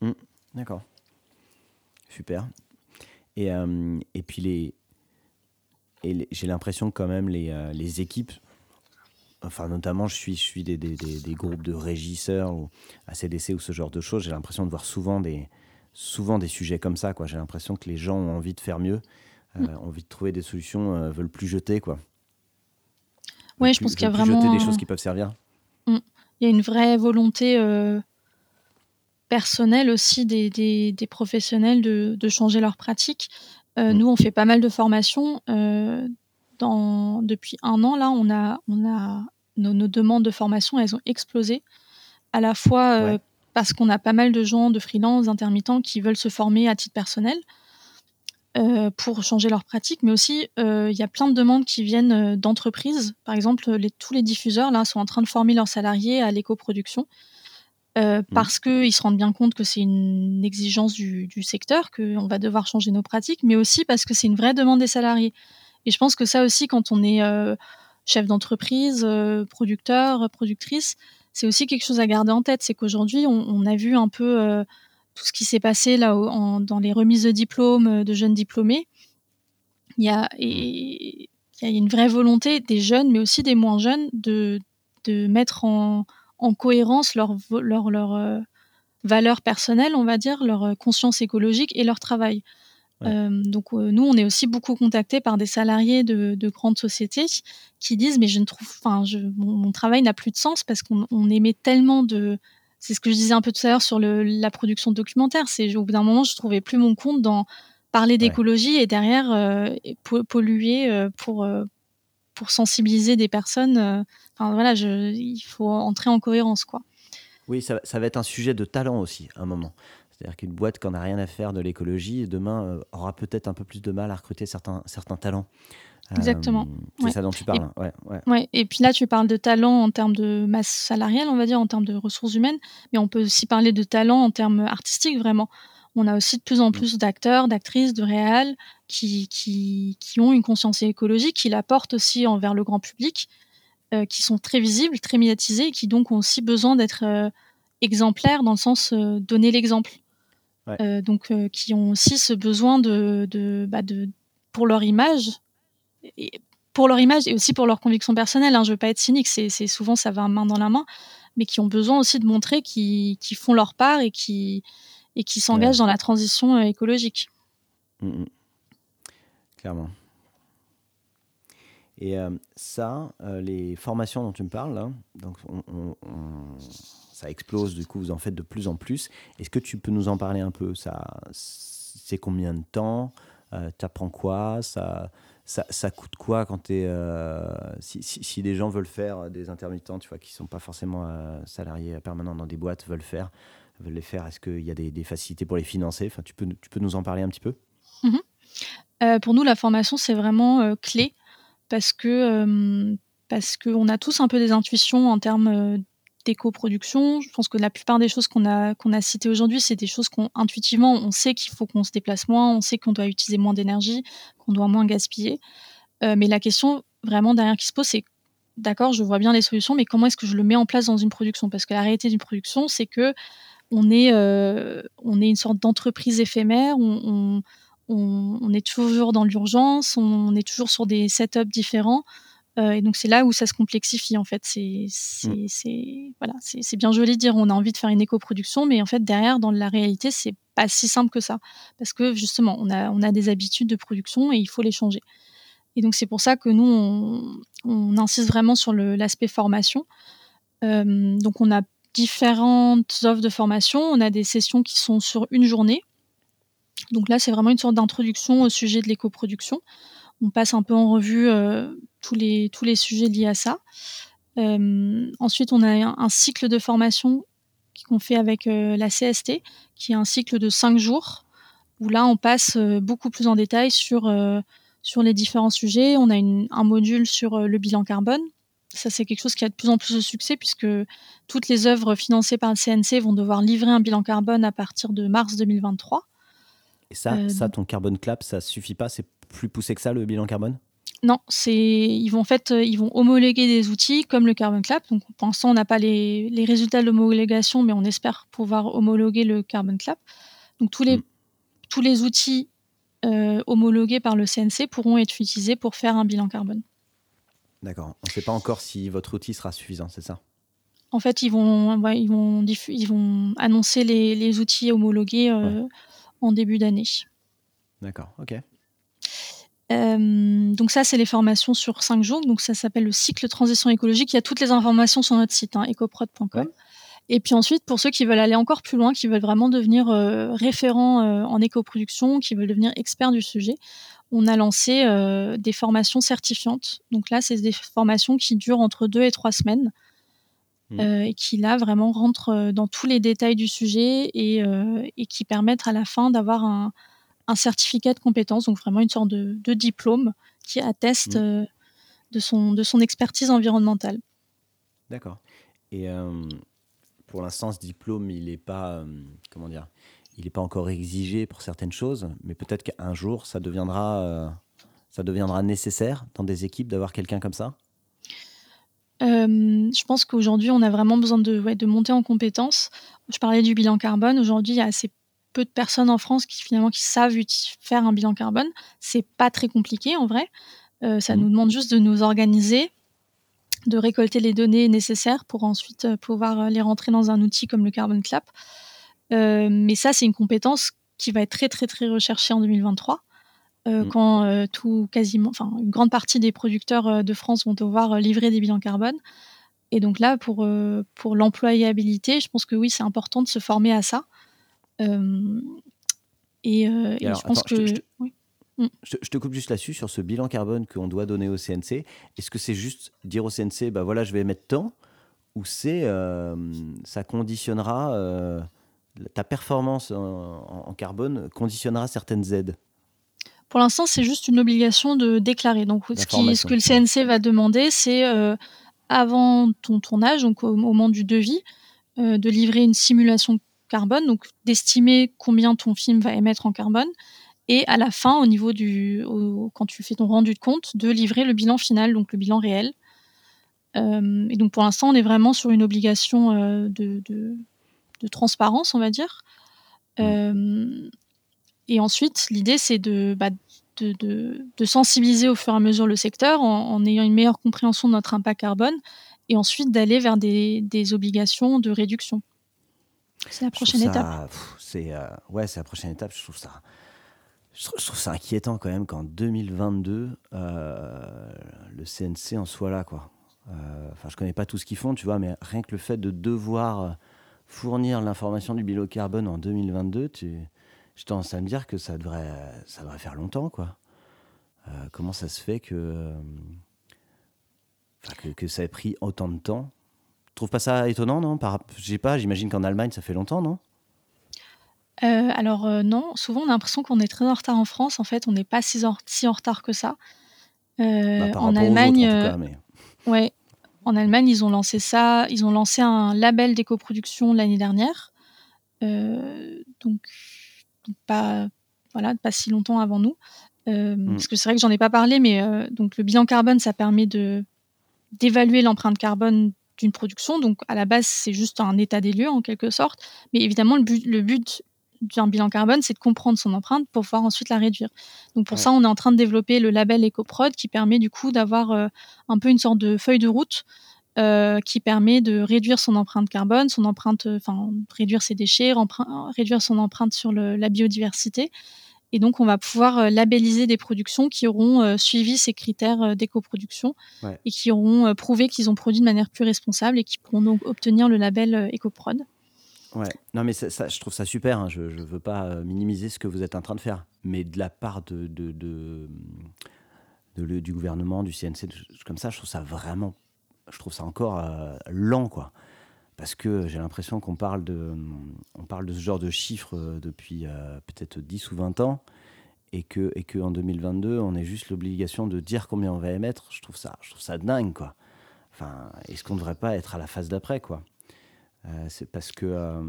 Mmh, d'accord. Super. Et, et puis les, et j'ai l'impression quand même les, les équipes enfin notamment je suis, je suis des, des, des, groupes de régisseurs ou ACDC ou ce genre de choses, j'ai l'impression de voir souvent des, souvent des sujets comme ça. J'ai l'impression que les gens ont envie de faire mieux, euh, mm. ont envie de trouver des solutions, euh, veulent plus jeter. Quoi. Ouais, je pense qu'il y a vraiment... jeter des choses qui peuvent servir. Mm. Il y a une vraie volonté euh, personnelle aussi des, des professionnels de, de, changer leurs pratiques. Mm. Nous, on fait pas mal de formations depuis un an, là, on a, on a nos, demandes de formation, elles ont explosé. À la fois euh, parce qu'on a pas mal de gens, de freelance, intermittents, qui veulent se former à titre personnel euh, pour changer leur pratique, mais aussi euh, il y a plein de demandes qui viennent d'entreprises. Par exemple, les, tous les diffuseurs là sont en train de former leurs salariés à l'éco-production. Mmh. parce qu'ils se rendent bien compte que c'est une exigence du, du secteur, qu'on va devoir changer nos pratiques, mais aussi parce que c'est une vraie demande des salariés. Et je pense que ça aussi, quand on est euh, chef d'entreprise, euh, producteur, productrice, c'est aussi quelque chose à garder en tête. C'est qu'aujourd'hui, on, a vu un peu euh, tout ce qui s'est passé là dans les remises de diplômes de jeunes diplômés. Il y a, il y a une vraie volonté des jeunes, mais aussi des moins jeunes, de, de mettre en, en cohérence leur, leur, leur valeur personnelle, on va dire, leur conscience écologique et leur travail. Euh, donc euh, nous, on est aussi beaucoup contactés par des salariés de, grandes sociétés qui disent mais je ne trouve, enfin, mon, travail n'a plus de sens parce qu'on émet tellement de, c'est ce que je disais un peu tout à l'heure sur le, la production de documentaires. C'est au bout d'un moment, je trouvais plus mon compte dans parler d'écologie et derrière euh, polluer pour pour sensibiliser des personnes. Enfin voilà, je, il faut entrer en cohérence quoi. Oui, ça, ça, va être un sujet de talent aussi, à un moment. C'est-à-dire qu'une boîte qui n'a rien à faire de l'écologie, demain aura peut-être un peu plus de mal à recruter certains, certains talents. Exactement. c'est ça dont tu parles. Et, ouais, ouais. et puis là, tu parles de talent en termes de masse salariale, on va dire, en termes de ressources humaines, mais on peut aussi parler de talent en termes artistiques, vraiment. On a aussi de plus en mmh. plus d'acteurs, d'actrices, de réals qui, qui, qui, ont une conscience écologique, qui la portent aussi envers le grand public, euh, qui sont très visibles, très médiatisés, et qui donc ont aussi besoin d'être euh, exemplaires dans le sens euh, donner l'exemple. Donc, qui ont aussi ce besoin de, de, bah de pour leur image, et pour leur image et aussi pour leur conviction personnelle. Hein, je veux pas être cynique, c'est souvent ça va main dans la main, mais qui ont besoin aussi de montrer qu'ils font leur part et qui et qui s'engagent dans la transition euh, écologique. Mmh, mmh. Clairement. Et euh, ça, euh, les formations dont tu me parles, donc ça explose, du coup, vous en faites de plus en plus. Est-ce que tu peux nous en parler un peu? Ça, C'est combien de temps? Tu apprends quoi? Ça, ça, coûte quoi quand tu es. si, si, si, gens veulent faire des intermittents, tu vois, qui ne sont pas forcément salariés permanents dans des boîtes, veulent faire veulent les faire Est-ce qu'il y a des, facilités pour les financer? Enfin, tu, peux, tu peux nous en parler un petit peu? Mhm. euh, Pour nous, la formation, c'est vraiment euh, clé parce que parce qu'on a tous un peu des intuitions en termes d'éco-production. Je pense que la plupart des choses qu'on a, qu'on a citées aujourd'hui, c'est des choses qu'on intuitivement, on sait qu'il faut qu'on se déplace moins, on sait qu'on doit utiliser moins d'énergie, qu'on doit moins gaspiller. mais la question vraiment derrière qui se pose, c'est d'accord, je vois bien les solutions, mais comment est-ce que je le mets en place dans une production? Parce que la réalité d'une production, c'est que on est, on est une sorte d'entreprise éphémère. On, est toujours dans l'urgence. On, est toujours sur des setups différents. Euh, et donc c'est là où ça se complexifie en fait. C'est mm. voilà, c'est bien joli de dire on a envie de faire une éco-production, mais en fait derrière dans la réalité c'est pas si simple que ça parce que justement on a on a des habitudes de production et il faut les changer. Et donc c'est pour ça que nous on, insiste vraiment sur l'aspect formation. Euh, donc on a différentes offres de formation. On a des sessions qui sont sur une journée. Donc là, c'est vraiment une sorte d'introduction au sujet de l'éco-production. On passe un peu en revue euh, tous, les, sujets liés à ça. Euh, ensuite, on a un, cycle de formation qu'on fait avec euh, la CST, qui est un cycle de cinq jours, où là, on passe beaucoup plus en détail sur, sur les différents sujets. On a un module sur le bilan carbone, ça, c'est quelque chose qui a de plus en plus de succès puisque toutes les œuvres financées par le CNC vont devoir livrer un bilan carbone à partir de mars 2023. Et ça, euh, ça ton carbone clap, ça suffit pas C'est plus poussé que ça le bilan carbone? Non, c'est ils vont en fait euh, ils vont homologuer des outils comme le Carbon Clap. Donc pour l'instant on n'a pas les, les, résultats de l'homologation, mais on espère pouvoir homologuer le Carbon Clap. Donc tous les mm. tous les outils euh, homologués par le CNC pourront être utilisés pour faire un bilan carbone. D'accord. On ne sait pas encore si votre outil sera suffisant, c'est ça? En fait, ils vont, ils vont, ils vont annoncer les, outils homologués euh, en début d'année. D'accord, ok. Euh, donc ça, c'est les formations sur cinq jours. Donc ça s'appelle le cycle transition écologique. Il y a toutes les informations sur notre site, hein, ecoprod.com. Et puis ensuite, pour ceux qui veulent aller encore plus loin, qui veulent vraiment devenir euh, référents en éco-production, qui veulent devenir experts du sujet, on a lancé euh, des formations certifiantes. Donc là, c'est des formations qui durent entre deux et trois semaines mmh. euh, et qui là vraiment rentrent euh, dans tous les détails du sujet et, qui permettent à la fin d'avoir un, certificat de compétence, donc vraiment une sorte de, diplôme qui atteste mmh. de, son, de son expertise environnementale. D'accord. Et pour l'instant, ce diplôme, il n'est pas, comment dire, il n'est pas encore exigé pour certaines choses, mais peut-être qu'un jour, ça deviendra, euh, ça deviendra nécessaire dans des équipes d'avoir quelqu'un comme ça? Euh, je pense qu'aujourd'hui, on a vraiment besoin de, de monter en compétences. Je parlais du bilan carbone. Aujourd'hui, il y a assez peu de personnes en France qui finalement qui savent faire un bilan carbone. C'est pas très compliqué en vrai. Euh, ça mmh. nous demande juste de nous organiser, de récolter les données nécessaires pour ensuite pouvoir les rentrer dans un outil comme le Carbon Clap. Euh, mais ça, c'est une compétence qui va être très très très recherchée en 2023. Euh, mm. quand euh, tout quasiment, enfin une grande partie des producteurs de France vont devoir livrer des bilans carbone. Et donc là, pour, pour l'employabilité, je pense que oui, c'est important de se former à ça. et, je pense que. Je te, je te, coupe juste là-dessus, sur ce bilan carbone qu'on doit donner au CNC. Est-ce que c'est juste dire au CNC, bah voilà, je vais mettre tant, ou c'est ça conditionnera ta performance en, carbone conditionnera certaines aides? Pour l'instant, c'est juste une obligation de déclarer. Donc, ce, ce que le CNC va demander, c'est avant ton tournage, donc au, moment du devis, de livrer une simulation carbone, donc d'estimer combien ton film va émettre en carbone, et à la fin, au niveau du, quand tu fais ton rendu de compte, de livrer le bilan final, donc le bilan réel. Euh, et donc pour l'instant, on est vraiment sur une obligation euh, de, de, transparence, on va dire. Euh, et ensuite, l'idée, c'est bah, de, de, sensibiliser au fur et à mesure le secteur en, en, ayant une meilleure compréhension de notre impact carbone et ensuite d'aller vers des, des obligations de réduction. C'est la prochaine étape. C'est ouais, c'est la prochaine étape. Je trouve ça je trouve, ça inquiétant quand même qu'en 2022, euh, le CNC en soit là. Quoi. Euh, enfin, je connais pas tout ce qu'ils font, tu vois, mais rien que le fait de devoir euh, fournir l'information du bilan carbone en 2022, tu, je tendance à me dire que ça devrait, ça devrait faire longtemps. Quoi. comment ça se fait que, que, que, ça ait pris autant de temps? Tu trouves pas ça étonnant, non? Je sais pas, j'imagine qu'en Allemagne, ça fait longtemps, non? Euh, alors euh, non, souvent on a l'impression qu'on est très en retard en France. En fait, on n'est pas si en, si en, retard que ça. Euh, bah, en Allemagne, en, ouais, en Allemagne, ils ont lancé ça. Ils ont lancé un label d'éco-production l'année dernière. donc, pas voilà, pas si longtemps avant nous. Mm. Parce que c'est vrai que j'en ai pas parlé, mais donc le bilan carbone, ça permet de d'évaluer l'empreinte carbone d'une production. Donc à la base, c'est juste un état des lieux en quelque sorte. Mais évidemment, le but, le but d'un bilan carbone, c'est de comprendre son empreinte pour pouvoir ensuite la réduire. Donc pour ça, on est en train de développer le label EcoProd qui permet du coup d'avoir euh, un peu une sorte de feuille de route euh, qui permet de réduire son empreinte carbone, son empreinte, euh, enfin réduire ses déchets, réduire son empreinte sur la biodiversité. Et donc on va pouvoir labelliser des productions qui auront suivi ces critères d'éco-production et qui auront prouvé qu'ils ont produit de manière plus responsable et qui pourront donc obtenir le label EcoProd. Ouais, non, mais ça, je trouve ça super. Hein. Je ne veux pas euh, minimiser ce que vous êtes en train de faire. Mais de la part de, de, de, du gouvernement, du CNC, comme ça, je trouve ça vraiment. Je trouve ça encore euh, lent, quoi. Parce que j'ai l'impression qu'on parle, de, parle de ce genre de chiffres euh, depuis peut-être 10 ou 20 ans. Et que, et que en 2022, on ait juste l'obligation de dire combien on va émettre. Je trouve ça, je trouve ça dingue, quoi. Enfin, est-ce qu'on ne devrait pas être à la phase d'après, quoi? Euh, c'est parce que. Euh,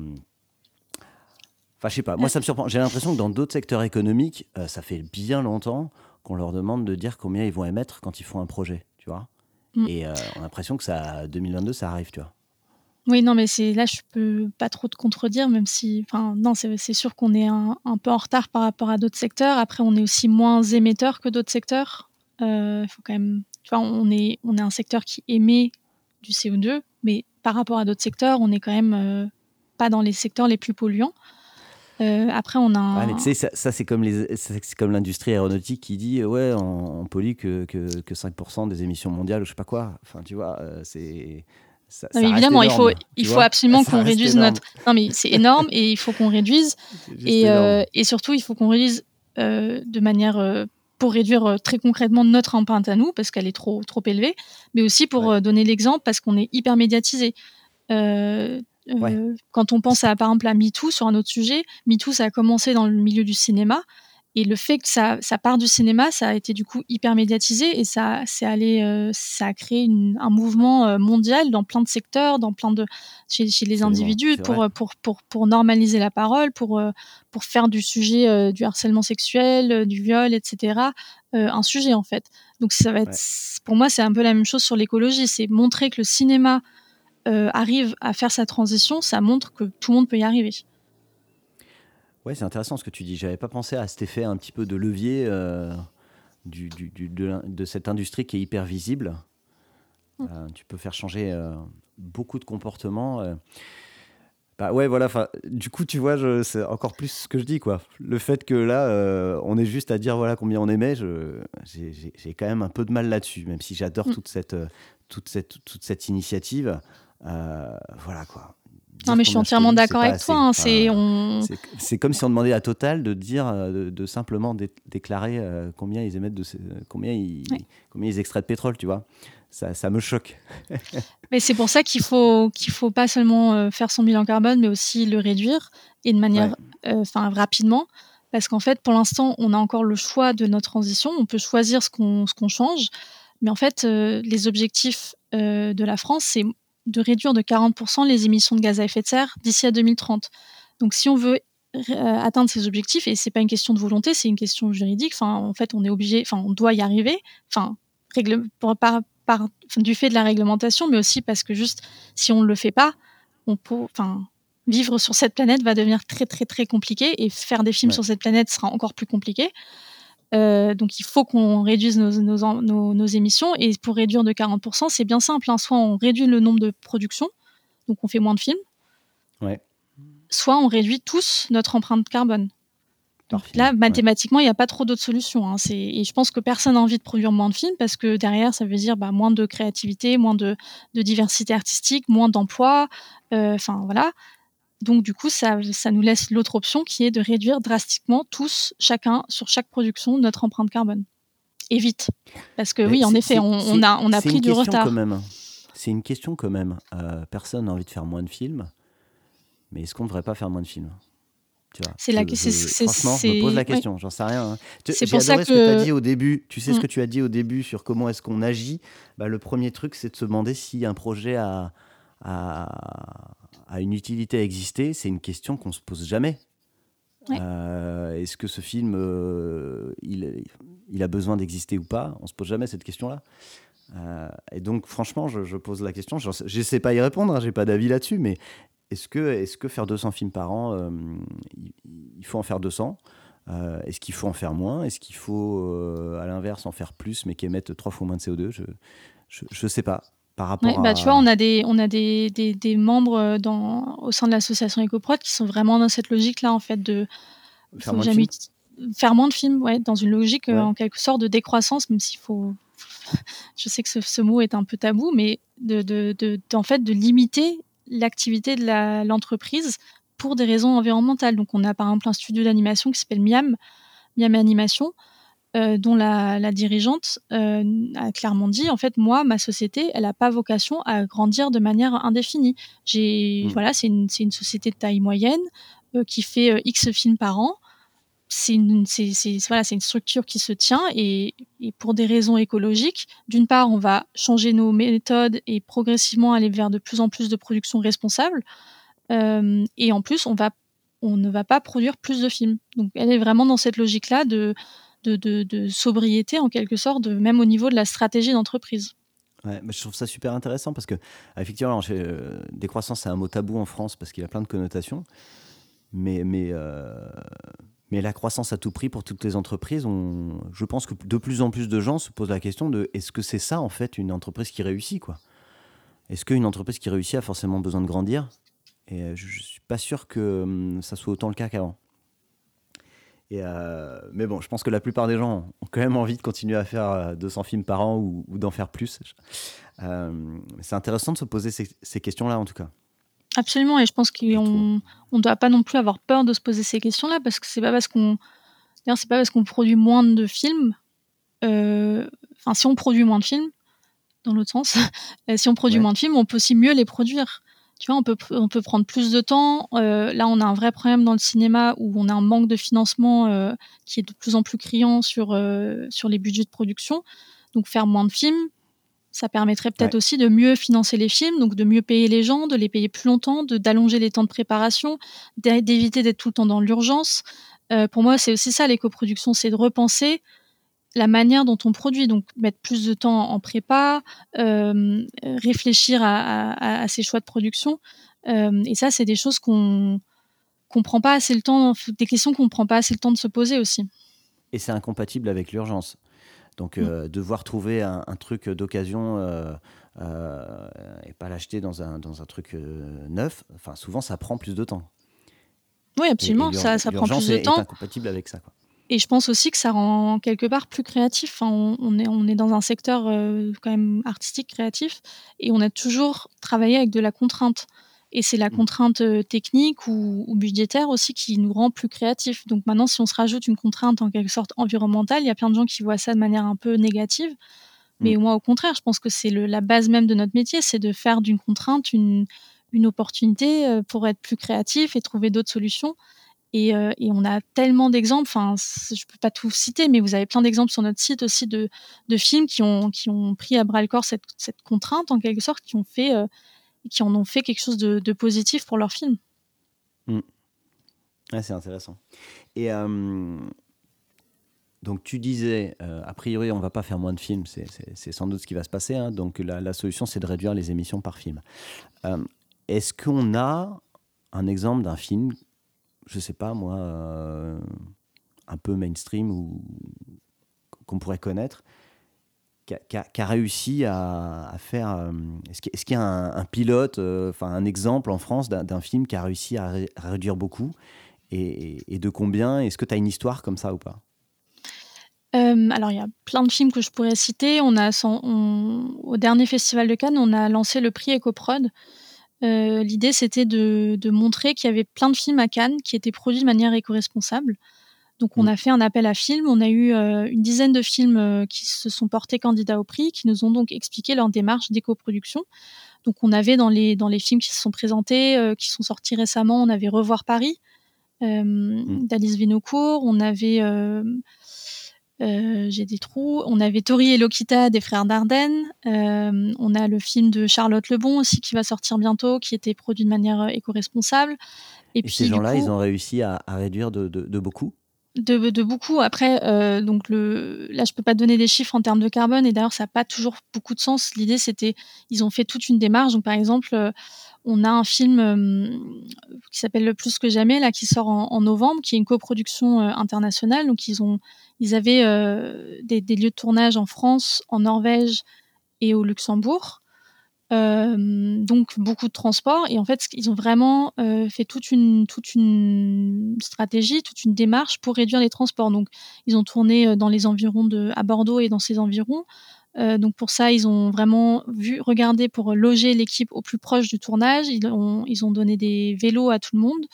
enfin, je sais pas, moi ça me surprend. J'ai l'impression que dans d'autres secteurs économiques, euh, ça fait bien longtemps qu'on leur demande de dire combien ils vont émettre quand ils font un projet, tu vois? Mm. Et on a l'impression que ça, 2022, ça arrive, tu vois. Oui, non, mais c'est là, je peux pas trop te contredire, même si, enfin, non, c'est sûr qu'on est un, un, peu en retard par rapport à d'autres secteurs. Après, on est aussi moins émetteur que d'autres secteurs. Il faut quand même, tu vois, on est, on est un secteur qui émet du CO2, mais par rapport à d'autres secteurs, on n'est quand même euh, pas dans les secteurs les plus polluants. Euh, après, on a. Un... tu sais, ça, c'est comme les, c'est comme l'industrie aéronautique qui dit ouais, on, pollue que, que, que 5% des émissions mondiales ou je sais pas quoi. Enfin, tu vois, euh, c'est. Ça, évidemment, il faut, il faut absolument qu'on réduise notre. Non, mais c'est énorme et il faut qu'on réduise. Et, et, surtout, il faut qu'on réduise de manière pour réduire euh, très concrètement notre empreinte à nous, parce qu'elle est trop, trop élevée, mais aussi pour euh, donner l'exemple, parce qu'on est hyper médiatisé. Euh, quand on pense à, par exemple à MeToo sur un autre sujet, MeToo, ça a commencé dans le milieu du cinéma, et le fait que ça, ça, part du cinéma, ça a été du coup hyper médiatisé et ça, c'est allé, euh, ça a créé un mouvement euh, mondial dans plein de secteurs, dans plein de chez, chez les individus pour, pour, pour, pour, normaliser la parole, pour, pour faire du sujet du harcèlement sexuel, du viol, etc. un sujet en fait. Donc ça va être, pour moi, c'est un peu la même chose sur l'écologie, c'est montrer que le cinéma arrive à faire sa transition, ça montre que tout le monde peut y arriver. Ouais, c'est intéressant ce que tu dis. J'avais pas pensé à cet effet un petit peu de levier euh, du, du, de, de, cette industrie qui est hyper visible. Mm. Euh, tu peux faire changer euh, beaucoup de comportements. Bah ouais, voilà. Du coup, tu vois, c'est encore plus ce que je dis, quoi. Le fait que là, on est juste à dire voilà combien on émet, j'ai quand même un peu de mal là-dessus, même si j'adore mm. toute cette, toute cette, toute cette initiative. Voilà quoi. Non, mais je suis entièrement d'accord avec toi. Hein, c'est on... comme si on demandait à Total de dire, euh, de, simplement déclarer euh, combien ils émettent de combien ils, combien ils extraient de pétrole, tu vois. ça, ça me choque. mais c'est pour ça qu'il faut qu'il faut pas seulement faire son bilan carbone, mais aussi le réduire et de manière, enfin rapidement, parce qu'en fait, pour l'instant, on a encore le choix de notre transition. On peut choisir ce qu'on ce qu'on change, mais en fait, les objectifs de la France, c'est de réduire de 40% les émissions de gaz à effet de serre d'ici à 2030. Donc, si on veut atteindre ces objectifs, et c'est pas une question de volonté, c'est une question juridique. Enfin, en fait, on est obligé, enfin, on doit y arriver. Enfin, par, par, du fait de la réglementation, mais aussi parce que juste si on ne le fait pas, on peut, enfin, vivre sur cette planète va devenir très très très compliqué et faire des films sur cette planète sera encore plus compliqué. Euh, donc il faut qu'on réduise nos, nos, nos, émissions et pour réduire de 40%, c'est bien simple. Hein. Soit on réduit le nombre de productions, donc on fait moins de films, ouais. soit on réduit tous notre empreinte carbone. Donc là, mathématiquement, il n'y a pas trop d'autres solutions. Hein. Et je pense que personne n'a envie de produire moins de films parce que derrière, ça veut dire bah, moins de créativité, moins de, de diversité artistique, moins d'emplois. Euh, enfin, voilà. Donc, du coup, ça, ça nous laisse l'autre option qui est de réduire drastiquement tous, chacun, sur chaque production, notre empreinte carbone. Et vite. Parce que oui, en effet, on, on, a, on a pris du retard. Quand même. C'est une question quand même. Euh, personne n'a envie de faire moins de films. Mais est-ce qu'on ne devrait pas faire moins de films? C'est la question. Franchement, je me pose la question, j'en sais rien. Hein. C'est pour ça que... ce que tu as dit au début. Tu sais ce mm. que tu as dit au début sur comment est-ce qu'on agit? Bah, le premier truc, c'est de se demander si un projet a, a, une utilité à exister. C'est une question qu'on se pose jamais. Euh, est-ce que ce film, euh, il, il, a besoin d'exister ou pas? On se pose jamais cette question-là. Euh, et donc, franchement, je, pose la question. Je ne sais pas y répondre, hein, j'ai pas d'avis là-dessus, mais est-ce que, est que faire 200 films par an, il, faut en faire 200 euh, Est-ce qu'il faut en faire moins? Est-ce qu'il faut, à l'inverse, en faire plus, mais qui émettent trois fois moins de CO2 Je ne sais pas. Par rapport bah, Tu vois, on a des, on a des, des, des membres dans, au sein de l'association EcoProd qui sont vraiment dans cette logique-là, en fait, de faire moins, de faire moins de films, ouais, dans une logique en quelque sorte de décroissance, même s'il faut je sais que ce, ce, mot est un peu tabou, mais de, de, de, en fait, de limiter l'activité de l'entreprise pour des raisons environnementales. Donc, on a par exemple un studio d'animation qui s'appelle Miam, Miam Animation, euh, dont la, dirigeante euh, a clairement dit en fait, moi, ma société, elle n'a pas vocation à grandir de manière indéfinie. J'ai, mmh. voilà, c'est une, une, société de taille moyenne euh, qui fait X films par an c'est une, voilà, une structure qui se tient et, pour des raisons écologiques, d'une part, on va changer nos méthodes et progressivement aller vers de plus en plus de production responsable. Et en plus, on, va, on ne va pas produire plus de films. Donc, elle est vraiment dans cette logique-là de, de, sobriété, en quelque sorte, même au niveau de la stratégie d'entreprise. Ouais, je trouve ça super intéressant parce que, effectivement, euh, décroissance, c'est un mot tabou en France parce qu'il a plein de connotations. Mais, mais euh, la croissance à tout prix pour toutes les entreprises, je pense que de plus en plus de gens se posent la question de est-ce que c'est ça en fait une entreprise qui réussit quoi? Est-ce qu'une entreprise qui réussit a forcément besoin de grandir? Et euh, je, ne suis pas sûr que hum, ça soit autant le cas qu'avant. Et euh, mais bon, je pense que la plupart des gens ont quand même envie de continuer à faire 200 euh, films par an ou, d'en faire plus. c'est intéressant de se poser ces questions-là en tout cas. Absolument, et je pense qu'on ne doit pas non plus avoir peur de se poser ces questions-là, parce que c'est pas parce qu'on c'est pas parce qu'on produit moins de films, euh, enfin si on produit moins de films, dans l'autre sens, euh, si on produit moins de films, on peut aussi mieux les produire. Tu vois, on peut, on peut prendre plus de temps. Euh, là, on a un vrai problème dans le cinéma où on a un manque de financement qui est de plus en plus criant sur, sur les budgets de production. Donc faire moins de films, ça permettrait peut-être aussi de mieux financer les films, donc de mieux payer les gens, de les payer plus longtemps, d'allonger les temps de préparation, d'éviter d'être tout le temps dans l'urgence. Euh, pour moi, c'est aussi ça l'éco-production, c'est de repenser la manière dont on produit, donc mettre plus de temps en prépa, euh, réfléchir à, ses choix de production. Euh, et ça, c'est des choses qu'on qu'on prend pas assez le temps, des questions qu'on prend pas assez le temps de se poser aussi. Et c'est incompatible avec l'urgence. Donc, euh, devoir trouver un, truc d'occasion euh, euh, et pas l'acheter dans un, dans un truc neuf, enfin, souvent, ça prend plus de temps. Oui, absolument, ça, ça prend plus de temps. est incompatible avec ça. Quoi. Et je pense aussi que ça rend quelque part plus créatif. Enfin, on, est, on est dans un secteur quand même artistique, créatif, et on a toujours travaillé avec de la contrainte. Et c'est la mmh. contrainte euh, technique ou, budgétaire aussi qui nous rend plus créatifs. Donc maintenant, si on se rajoute une contrainte en quelque sorte environnementale, il y a plein de gens qui voient ça de manière un peu négative. Mais moi, au contraire, je pense que c'est la base même de notre métier, c'est de faire d'une contrainte une, une opportunité euh, pour être plus créatif et trouver d'autres solutions. Et, euh, et, on a tellement d'exemples, enfin, je peux pas tout citer, mais vous avez plein d'exemples sur notre site aussi de, films qui ont, qui ont pris à bras le corps cette, contrainte en quelque sorte, qui ont fait, euh, qui en ont fait quelque chose de, positif pour leur film. Mmh. c'est intéressant. Et donc tu disais, a priori on va pas faire moins de films, c'est sans doute ce qui va se passer. Hein. donc la solution c'est de réduire les émissions par film. Est-ce qu'on a un exemple d'un film, je sais pas moi, euh, un peu mainstream ou qu'on pourrait connaître, qui a, réussi à, faire. Euh, est-ce qu'il y a un, pilote, euh, enfin un exemple en France d'un film qui a réussi à, réduire beaucoup et, de combien? Est-ce que tu as une histoire comme ça ou pas? Alors, il y a plein de films que je pourrais citer. On a, au dernier festival de Cannes, on a lancé le prix EcoProd, euh, l'idée, c'était de, montrer qu'il y avait plein de films à Cannes qui étaient produits de manière éco-responsable. Donc, on mm. a fait un appel à films. On a eu euh, une dizaine de films euh, qui se sont portés candidats au prix, qui nous ont donc expliqué leur démarche d'éco-production. Donc, on avait dans les, dans les films qui se sont présentés, qui sont sortis récemment, on avait Revoir Paris mm. d'Alice Vinocourt. On avait euh, j'ai des trous. On avait Tori et Lokita des frères Dardenne. Euh, on a le film de Charlotte Lebon aussi qui va sortir bientôt, qui était produit de manière euh, éco-responsable. Et, puis, ces gens-là, ils ont réussi à, réduire de, beaucoup? De, de, beaucoup. Après, donc le, là, je peux pas donner des chiffres en termes de carbone, et d'ailleurs, ça n'a pas toujours beaucoup de sens. L'idée, c'était, ils ont fait toute une démarche. Donc, par exemple, on a un film euh, qui s'appelle Le Plus que jamais, là, qui sort en, novembre, qui est une coproduction euh, internationale. Donc, ils, ont, ils avaient euh, des, lieux de tournage en France, en Norvège et au Luxembourg. donc, beaucoup de transport. Et en fait, ils ont vraiment fait toute une, toute une stratégie, toute une démarche pour réduire les transports. Donc, ils ont tourné dans les environs de, à Bordeaux et dans ses environs. Euh, donc pour ça, ils ont vraiment vu, regardé pour loger l'équipe au plus proche du tournage. Ils ont, ils ont donné des vélos à tout le monde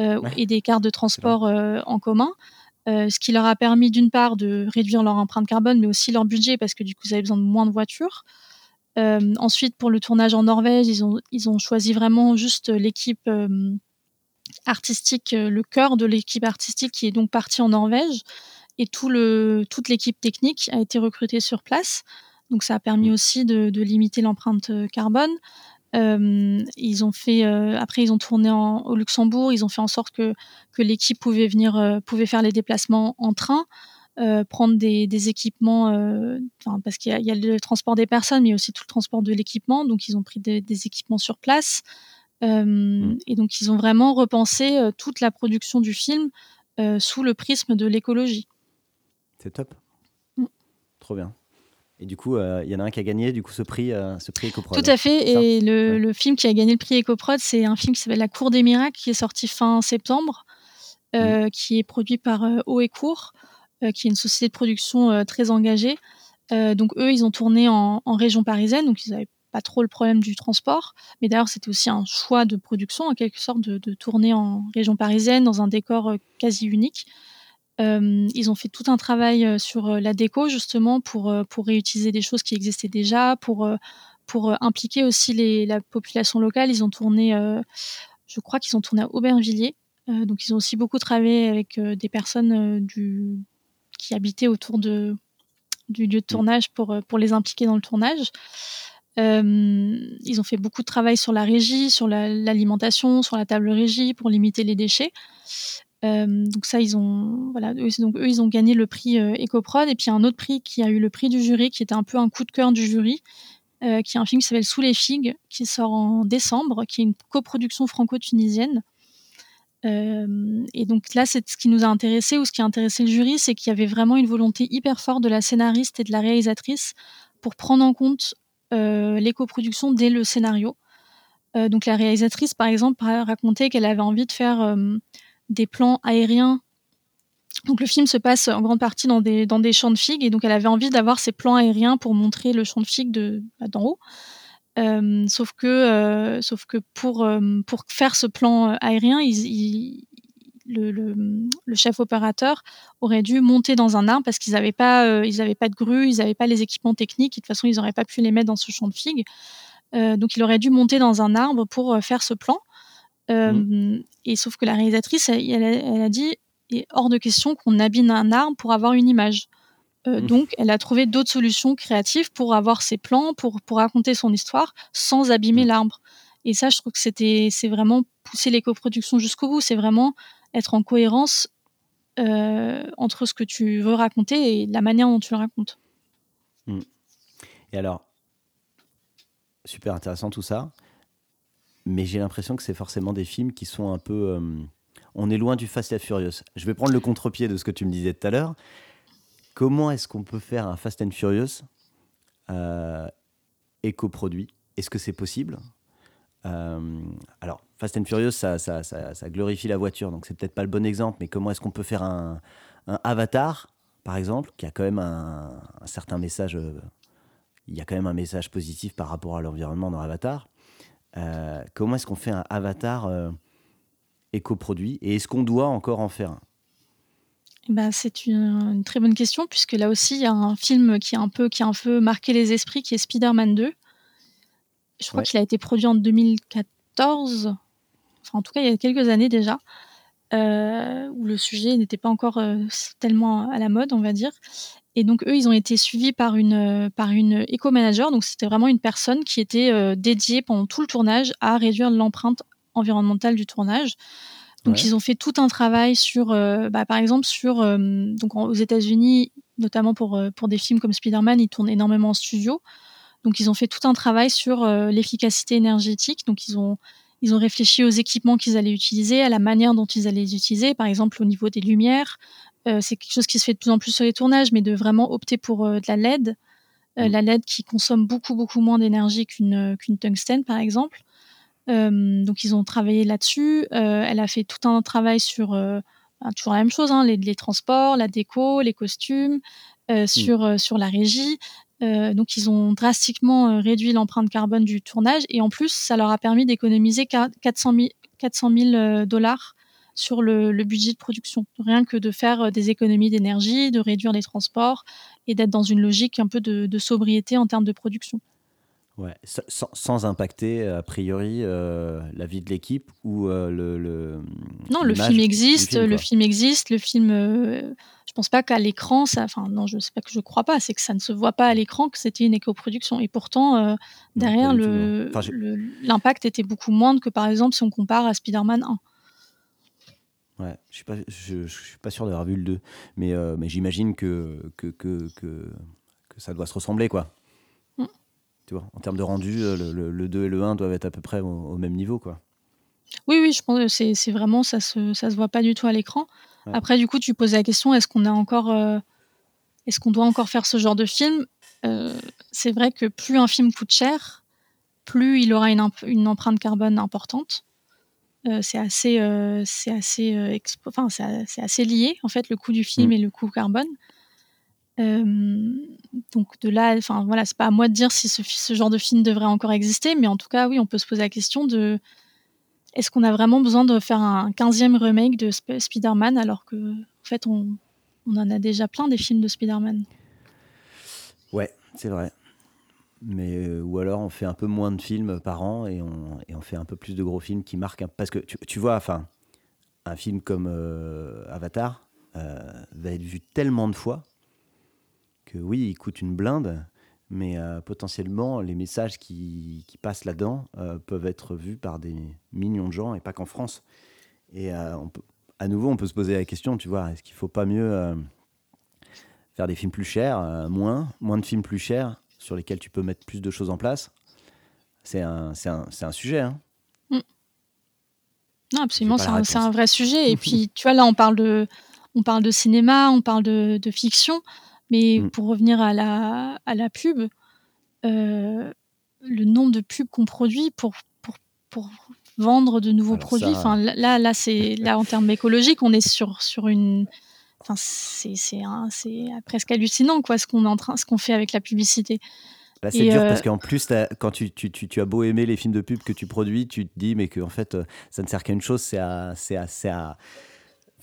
euh, et des cartes de transport euh, en commun. ce qui leur a permis d'une part de réduire leur empreinte carbone, mais aussi leur budget parce que du coup, ils avaient besoin de moins de voitures. ensuite, pour le tournage en Norvège, ils ont, ils ont choisi vraiment juste l'équipe artistique, le cœur de l'équipe artistique qui est donc partie en Norvège et tout le, toute l'équipe technique a été recrutée sur place. Donc ça a permis mmh. aussi de, limiter l'empreinte euh, carbone. Euh, ils ont fait euh, après ils ont tourné au Luxembourg. Ils ont fait en sorte que que l'équipe pouvait venir pouvait faire les déplacements en train. prendre des, équipements, parce qu'il y, a le transport des personnes, mais aussi tout le transport de l'équipement. Donc, ils ont pris des, équipements sur place. Mmh. Et donc, ils ont vraiment repensé toute la production du film sous le prisme de l'écologie. C'est top. Mm. Trop bien. Et du coup, il euh, y en a un qui a gagné du coup ce prix, euh, ce prix EcoProd. Tout à fait. Et le, film qui a gagné le prix EcoProd, c'est un film qui s'appelle La Cour des miracles, qui est sorti fin septembre, euh, mm. qui est produit par Haut et Court, qui est une société de production très engagée. donc eux, ils ont tourné en, région parisienne, donc ils n'avaient pas trop le problème du transport. Mais d'ailleurs, c'était aussi un choix de production, en quelque sorte, de, de tourner en région parisienne dans un décor quasi unique. Euh, ils ont fait tout un travail sur la déco justement pour, pour réutiliser des choses qui existaient déjà, pour, pour impliquer aussi les, la population locale. Ils ont tourné, je crois qu'ils ont tourné à Aubervilliers. donc ils ont aussi beaucoup travaillé avec des personnes du, qui habitaient autour de, du lieu de tournage pour, pour les impliquer dans le tournage. ils ont fait beaucoup de travail sur la régie, sur l'alimentation, sur la table régie pour limiter les déchets. Euh, donc ça, ils ont, voilà, eux, donc eux, ils ont gagné le prix euh, EcoProd et puis un autre prix qui a eu le prix du jury, qui était un peu un coup de cœur du jury, euh, qui est un film qui s'appelle Sous les figues, qui sort en décembre, qui est une coproduction franco-tunisienne. et donc là, c'est ce qui nous a intéressé ou ce qui a intéressé le jury, c'est qu'il y avait vraiment une volonté hyper forte de la scénariste et de la réalisatrice pour prendre en compte l'éco-production dès le scénario. donc la réalisatrice, par exemple, racontait qu'elle avait envie de faire des plans aériens. Donc le film se passe en grande partie dans des, champs de figues et donc elle avait envie d'avoir ces plans aériens pour montrer le champ de figues de, bah, d'en haut. Euh, sauf que, euh, sauf que pour, euh, pour faire ce plan aérien, le, chef opérateur aurait dû monter dans un arbre parce qu'ils n'avaient pas, pas de grue, ils n'avaient pas les équipements techniques. Et de toute façon, ils n'auraient pas pu les mettre dans ce champ de figues. Donc, il aurait dû monter dans un arbre pour faire ce plan. Mmh. Et sauf que la réalisatrice, elle, a, dit, il est hors de question qu'on abîme un arbre pour avoir une image. Mmh. Donc, elle a trouvé d'autres solutions créatives pour avoir ses plans, pour, pour raconter son histoire sans abîmer mmh. l'arbre. Et ça, je trouve que c'était, c'est vraiment pousser l'éco-production jusqu'au bout. C'est vraiment être en cohérence euh, entre ce que tu veux raconter et la manière dont tu le racontes. Et alors, super intéressant tout ça, mais j'ai l'impression que c'est forcément des films qui sont un peu. Euh, on est loin du Fast and Furious. Je vais prendre le contre-pied de ce que tu me disais tout à l'heure. Comment est-ce qu'on peut faire un Fast and Furious euh, éco-produit? Est-ce que c'est possible? Euh, alors, Fast and Furious, ça, ça, ça, glorifie la voiture, donc c'est peut-être pas le bon exemple, mais comment est-ce qu'on peut faire un, Avatar, par exemple, qui a quand même un, certain message, il y a quand même un message positif par rapport à l'environnement dans Avatar? Euh, comment est-ce qu'on fait un Avatar éco-produit et est-ce qu'on doit encore en faire un? Eh ben, c'est une, très bonne question puisque là aussi il y a un film qui a un peu qui a un peu marqué les esprits qui est Spider-Man 2 je crois qu'il a été produit en 2014, enfin en tout cas il y a quelques années déjà, euh, où le sujet n'était pas encore euh, tellement à la mode, on va dire. Et donc eux, ils ont été suivis par une par une éco-manager, donc c'était vraiment une personne qui était euh, dédiée pendant tout le tournage à réduire l'empreinte environnementale du tournage. Donc ils ont fait tout un travail sur, bah, par exemple sur donc aux États-Unis, notamment pour pour des films comme Spider-Man, ils tournent énormément en studio. Donc ils ont fait tout un travail sur euh, l'efficacité énergétique. Donc ils ont ils ont réfléchi aux équipements qu'ils allaient utiliser, à la manière dont ils allaient les utiliser, par exemple au niveau des lumières. Euh, c'est quelque chose qui se fait de plus en plus sur les tournages, mais de vraiment opter pour euh, de la LED, mm. la LED qui consomme beaucoup beaucoup moins d'énergie qu'une qu'une tungstène par exemple. donc ils ont travaillé là-dessus. elle a fait tout un travail sur ben, toujours la même chose, hein, les, transports, la déco, les costumes, mm. sur sur la régie. Euh, donc ils ont drastiquement euh, réduit l'empreinte carbone du tournage et en plus ça leur a permis d'économiser 400 000 euh, dollars sur le, budget de production. Rien que de faire des économies d'énergie, de réduire les transports et d'être dans une logique un peu de sobriété en termes de production. Ouais, sans, impacter a priori euh, la vie de l'équipe ou euh, le, Non, le film existe, le film existe, le film. Euh, je pense pas qu'à l'écran, ça. Enfin, non, je sais pas que je crois pas, c'est que ça ne se voit pas à l'écran que c'était une éco-production. Et pourtant, derrière, le, l'impact était beaucoup moindre que par exemple si on compare à Spider-Man 1. Ouais, je suis pas, je, suis pas sûr d'avoir vu le 2, mais, mais j'imagine que que, que, que, que ça doit se ressembler, quoi en termes de rendu, euh, le, 2 et le 1 doivent être à peu près au, même niveau, quoi. Oui, oui, je pense que c'est vraiment, ça se, ça se voit pas du tout à l'écran. Après, du coup, tu poses la question, est-ce qu'on a encore, euh, est-ce qu'on doit encore faire ce genre de film? Euh, C'est vrai que plus un film coûte cher, plus il aura une, une empreinte carbone importante. c'est assez, c'est assez, enfin, c'est assez lié en fait le coût du film mm. et le coût carbone. Euh, donc de là, enfin voilà, c'est pas à moi de dire si ce, genre de film devrait encore exister, mais en tout cas, oui, on peut se poser la question de est-ce qu'on a vraiment besoin de faire un 15e remake de Spider-Man alors que en fait on, en a déjà plein des films de Spider-Man? Ouais, c'est vrai. Mais euh, ou alors on fait un peu moins de films par an et on, et on fait un peu plus de gros films qui marquent parce que tu, vois, enfin un film comme euh, Avatar va être vu tellement de fois oui, il coûte une blinde, mais euh, potentiellement les messages qui, passent là-dedans euh, peuvent être vus par des millions de gens et pas qu'en France. Et euh, on peut, à nouveau, on peut se poser la question, tu vois, est-ce qu'il ne faut pas mieux faire des films plus chers, moins, moins de films plus chers sur lesquels tu peux mettre plus de choses en place? C'est un, un, un, sujet. Hein. Mm. Non, absolument, c'est un, vrai sujet. Et puis, tu vois, là, on parle de, on parle de cinéma, on parle de, de fiction. Mais mmh. pour revenir à la, à la pub, euh, le nombre de pubs qu'on produit pour, pour, pour, vendre de nouveaux produits, enfin là, là, c'est là en termes écologiques, on est sur, sur une. Enfin, c'est presque hallucinant quoi, ce qu'on est en train, ce qu'on fait avec la publicité. Là, c'est dur parce euh, qu'en plus, quand tu, tu, tu, as beau aimer les films de pub que tu produis, tu te dis, mais que en fait, euh, ça ne sert qu'à une chose, c'est à, à, à,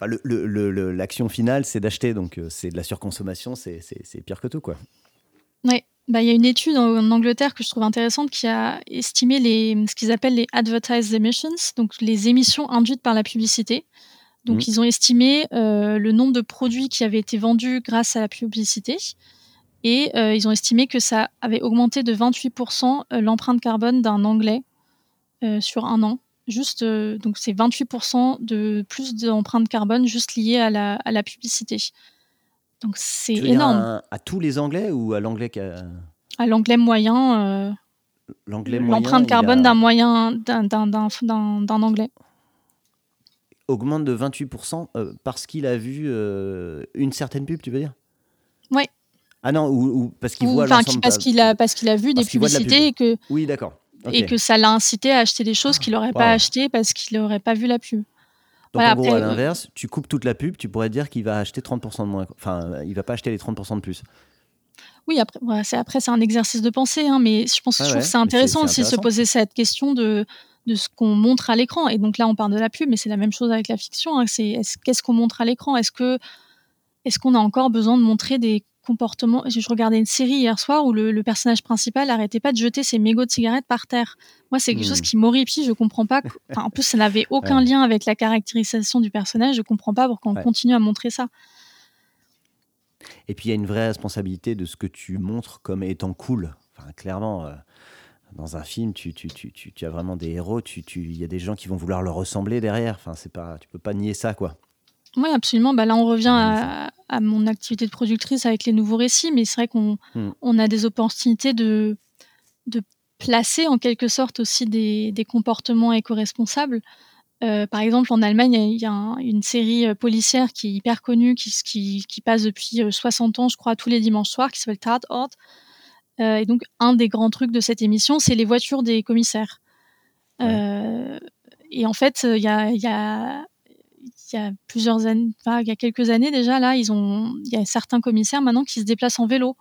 l'action finale, c'est d'acheter, donc c'est de la surconsommation, c'est pire que tout, quoi. Oui, bah, il y a une étude en, Angleterre que je trouve intéressante qui a estimé les, ce qu'ils appellent les advertised emissions, donc les émissions induites par la publicité. Donc, mmh. ils ont estimé euh, le nombre de produits qui avaient été vendus grâce à la publicité. Et euh, ils ont estimé que ça avait augmenté de 28% euh, l'empreinte carbone d'un Anglais sur un an. Juste, donc c'est 28% de plus d'empreinte carbone juste liée à la, à la publicité. Donc c'est énorme. À, tous les Anglais ou à l'anglais À l'anglais moyen. L'anglais L'empreinte carbone d'un moyen d'un Anglais augmente de 28% euh, parce qu'il a vu euh, une certaine pub, tu veux dire? Oui. Ah non, ou, parce qu'il voit l'ensemble. Parce qu'il a, parce qu'il a vu des publicités et que. Oui, d'accord. Et que ça l'a incité à acheter des choses qu'il n'aurait pas achetées parce qu'il n'aurait pas vu la pub. Donc en gros, à euh, l'inverse, tu coupes toute la pub, tu pourrais dire qu'il va acheter 30% de moins. Enfin, il va pas acheter les 30% de plus. Oui, après, c'est après c'est un exercice de pensée, hein, mais je pense, que c'est intéressant aussi de se poser cette question de de ce qu'on montre à l'écran. Et donc là, on parle de la pub, mais c'est la même chose avec la fiction. Hein. C'est qu'est-ce qu'on montre à l'écran? Est-ce que est-ce qu'on a encore besoin de montrer des comportements Je regardais une série hier soir où le, personnage principal n'arrêtait pas de jeter ses mégots de cigarettes par terre. Moi, c'est quelque chose mmh. qui m'horripile. Je comprends pas. en plus, ça n'avait aucun lien avec la caractérisation du personnage. Je comprends pas pourquoi on continue à montrer ça. Et puis il y a une vraie responsabilité de ce que tu montres comme étant cool. Enfin, clairement. Euh, dans un film, tu, tu, tu, tu, as vraiment des héros, il y a des gens qui vont vouloir leur ressembler derrière. Enfin, c'est pas, tu peux pas nier ça, quoi. Oui, absolument. Bah, là, on revient à, à, mon activité de productrice avec les nouveaux récits, mais c'est vrai qu'on hmm. on a des opportunités de, de placer en quelque sorte aussi des, des comportements éco-responsables. Euh, par exemple, en Allemagne, il y a une série euh, policière qui est hyper connue, qui, qui, qui, passe depuis 60 euh, ans, je crois, tous les dimanches soirs, qui s'appelle Tatort. Euh, et donc, un des grands trucs de cette émission, c'est les voitures des commissaires. Euh, et en fait, il y a, y a il y a plusieurs années, enfin, il y a quelques années déjà, là, ils ont, il y a certains commissaires maintenant qui se déplacent en vélo.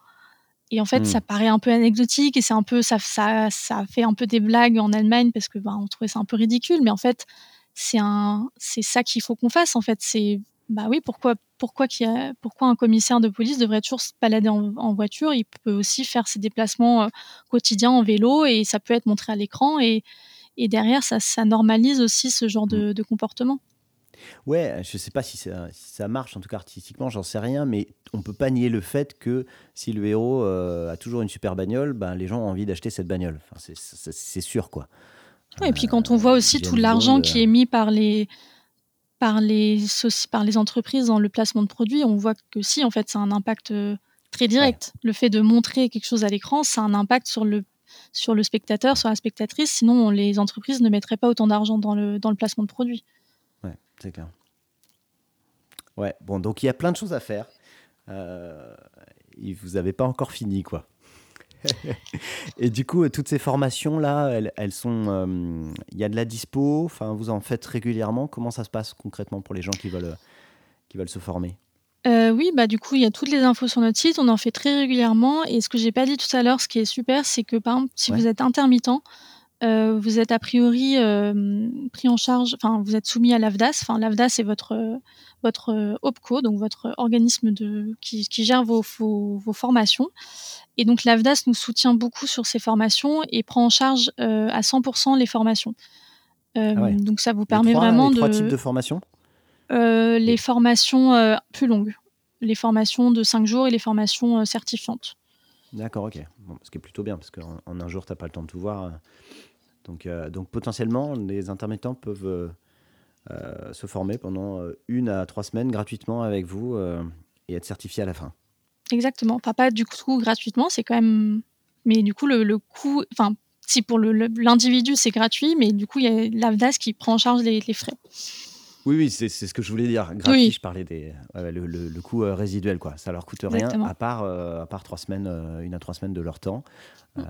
Et en fait, ça hmm. paraît un peu anecdotique et c'est un peu, ça, ça, ça fait un peu des blagues en Allemagne parce que, ben, on trouvait ça un peu ridicule. Mais en fait, c'est un, c'est ça qu'il faut qu'on fasse. En fait, c'est bah oui, pourquoi, pourquoi, a, pourquoi un commissaire de police devrait toujours se balader en, voiture? Il peut aussi faire ses déplacements euh, quotidiens en vélo et ça peut être montré à l'écran et, et derrière, ça, ça, normalise aussi ce genre de, mmh. comportement. Ouais, je sais pas si ça, ça marche, en tout cas artistiquement, j'en sais rien, mais on peut pas nier le fait que si le héros euh, a toujours une super bagnole, ben, les gens ont envie d'acheter cette bagnole. Enfin, c'est sûr, quoi. et puis quand on voit aussi tout l'argent qui est mis par les, par les, par les entreprises dans le placement de produits, on voit que si, en fait, c'est un impact euh, très direct. Le fait de montrer quelque chose à l'écran, ça a un impact sur le, sur le spectateur, sur la spectatrice. Sinon, les entreprises ne mettraient pas autant d'argent dans le, dans le placement de produits. C'est clair. Ouais, bon, donc il y a plein de choses à faire. Euh, vous n'avez pas encore fini, quoi. et du coup, toutes ces formations-là, elles, sont. Euh, il y a de la dispo, enfin, vous en faites régulièrement. Comment ça se passe concrètement pour les gens qui veulent, qui veulent se former? Euh, oui, bah du coup, il y a toutes les infos sur notre site. On en fait très régulièrement. Et ce que j'ai pas dit tout à l'heure, ce qui est super, c'est que par exemple, si vous êtes intermittent, euh, vous êtes a priori pris en charge, enfin, vous êtes soumis à l'AFDAS. Enfin, l'AFDAS est votre votre OPCO, donc votre organisme de qui, qui gère vos, vos, vos formations. Et donc l'AFDAS nous soutient beaucoup sur ces formations et prend en charge euh, à 100% les formations. Euh, ah donc ça vous permet vraiment les de... Trois types de formations? Euh, Les formations plus longues. Les formations de 5 jours et les formations certifiantes. D'accord, ok. Bon, ce qui est plutôt bien, parce qu'en en un jour, tu n'as pas le temps de tout voir. Donc, donc potentiellement, les intermittents peuvent se former pendant une à trois semaines gratuitement avec vous et être certifiés à la fin. Exactement. Pas du coup gratuitement, c'est quand même. Mais du coup, le, le coût. Enfin, si pour l'individu c'est gratuit, mais du coup, il y a l'AVDAS qui prend en charge les, frais. Oui, oui, c'est ce que je voulais dire. Gratuit, je parlais des le, le, coût euh, résiduel, quoi. Ça leur coûte rien, à part euh, à part trois semaines, euh, une à trois semaines de leur temps. Mm.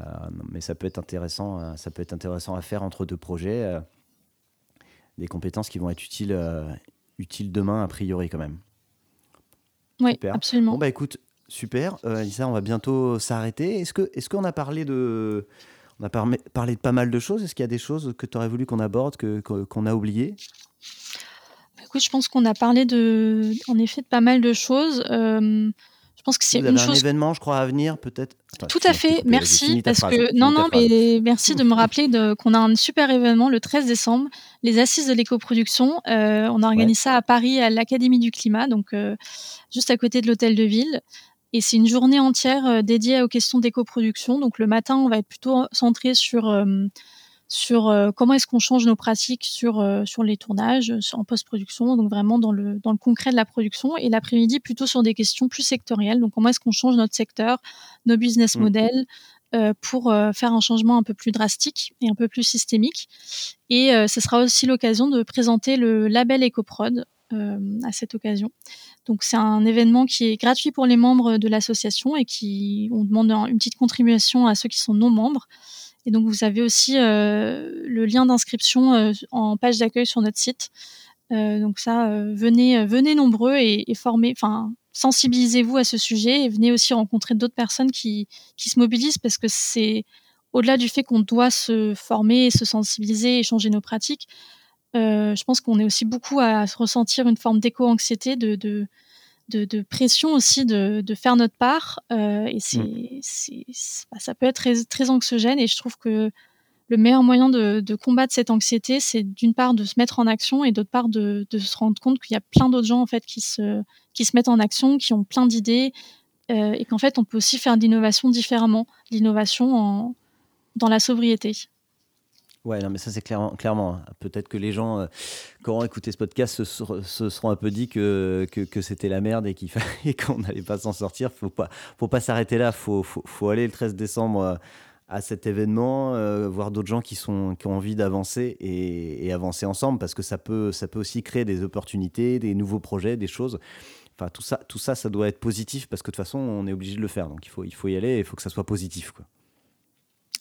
mais ça peut être intéressant, ça peut être intéressant à faire entre deux projets. des compétences qui vont être utiles, utiles demain a priori quand même. Oui, absolument. Bon bah écoute, Super. Euh, on va bientôt s'arrêter. Est-ce qu'on est qu'on a parlé de. On a parlé de pas mal de choses? Est-ce qu'il y a des choses que tu aurais voulu qu'on aborde, qu'on que, qu'on a oubliées? Écoute, je pense qu'on a parlé de, en effet, de pas mal de choses. Euh, je pense que c'est une chose... un événement, je crois, à venir, peut-être. Tout à fait. Merci parce que non, non, mais merci de me rappeler qu'on a un super événement le 13 décembre, les Assises de l'écoproduction. Euh, on organise ça à Paris à l'Académie du Climat, donc euh, juste à côté de l'hôtel de ville. Et c'est une journée entière euh, dédiée aux questions d'éco-production. Donc le matin, on va être plutôt centré sur sur euh, comment est-ce qu'on change nos pratiques sur euh, sur les tournages en post-production, donc vraiment dans le dans le concret de la production. Et l'après-midi plutôt sur des questions plus sectorielles. Donc comment est-ce qu'on change notre secteur, nos business mmh. models. Euh, pour faire un changement un peu plus drastique et un peu plus systémique. Et ce sera aussi l'occasion de présenter le label EcoProd à cette occasion. Donc c'est un événement qui est gratuit pour les membres de l'association et qui on demande une petite contribution à ceux qui sont non membres. Et donc vous avez aussi euh, le lien d'inscription euh, en page d'accueil sur notre site. Euh, donc ça, venez, venez nombreux et, formez, enfin sensibilisez-vous à ce sujet et venez aussi rencontrer d'autres personnes qui, qui se mobilisent parce que c'est au-delà du fait qu'on doit se former, se sensibiliser et changer nos pratiques. je pense qu'on est aussi beaucoup à ressentir une forme d'éco-anxiété, de, de, pression aussi de, faire notre part. Euh, et mm. c'est, bah, ça peut être très, très anxiogène. Et je trouve que le meilleur moyen de, combattre cette anxiété, c'est d'une part de se mettre en action et d'autre part de, se rendre compte qu'il y a plein d'autres gens en fait qui se, qui se mettent en action, qui ont plein d'idées euh, et qu'en fait on peut aussi faire de l'innovation différemment, l'innovation dans la sobriété. Ouais, non, mais ça c'est clairement, clairement. Hein. Peut-être que les gens euh, qui auront écouté ce podcast se, seront un peu dit que, que, c'était la merde et qu'il fallait qu'on n'allait pas s'en sortir. Faut pas, faut pas s'arrêter là. Faut, faut, faut, aller le 13 décembre euh, à cet événement, euh, voir d'autres gens qui sont qui ont envie d'avancer et, et, avancer ensemble parce que ça peut, ça peut aussi créer des opportunités, des nouveaux projets, des choses. Enfin, tout ça, tout ça, ça doit être positif parce que de toute façon, on est obligé de le faire. Donc il faut, il faut y aller. Il faut que ça soit positif, quoi.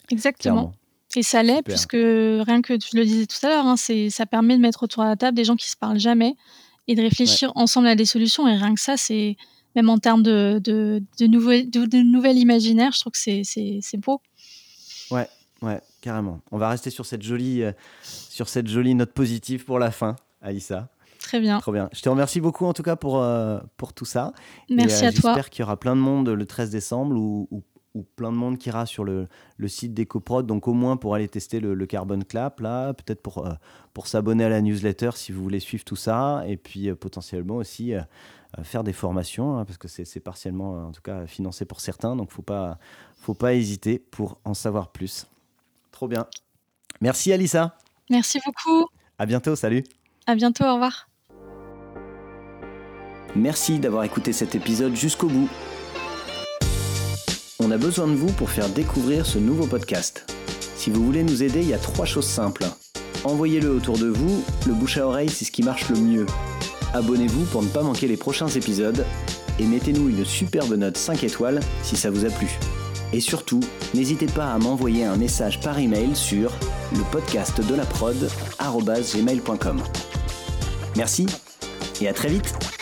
Exactement. Et ça l'est, puisque rien que tu le disais tout à l'heure, hein, ça permet de mettre autour de la table des gens qui se parlent jamais et de réfléchir ensemble à des solutions. Et rien que ça, c'est même en termes de, de, de, de, nouvel imaginaire, je trouve que c'est beau. Ouais, ouais, carrément. On va rester sur cette jolie, euh, sur cette jolie note positive pour la fin, Alissa. Très bien. Trop bien. Je te remercie beaucoup en tout cas pour, euh, pour tout ça. Merci euh, à toi. J'espère qu'il y aura plein de monde le 13 décembre ou, ou plein de monde qui ira sur le, le site d'EcoProd, donc au moins pour aller tester le, Carbon Clap, là, peut-être pour, euh, pour s'abonner à la newsletter si vous voulez suivre tout ça, et puis euh, potentiellement aussi euh, faire des formations, hein, parce que c'est partiellement, en tout cas, financé pour certains, donc faut pas, faut pas hésiter pour en savoir plus. Trop bien. Merci Alissa. Merci beaucoup. À bientôt, salut. À bientôt, au revoir. Merci d'avoir écouté cet épisode jusqu'au bout. On a besoin de vous pour faire découvrir ce nouveau podcast. Si vous voulez nous aider, il y a trois choses simples. Envoyez-le autour de vous, le bouche à oreille c'est ce qui marche le mieux. Abonnez-vous pour ne pas manquer les prochains épisodes et mettez-nous une superbe note 5 étoiles si ça vous a plu. Et surtout, n'hésitez pas à m'envoyer un message par email sur le podcast de la Merci et à très vite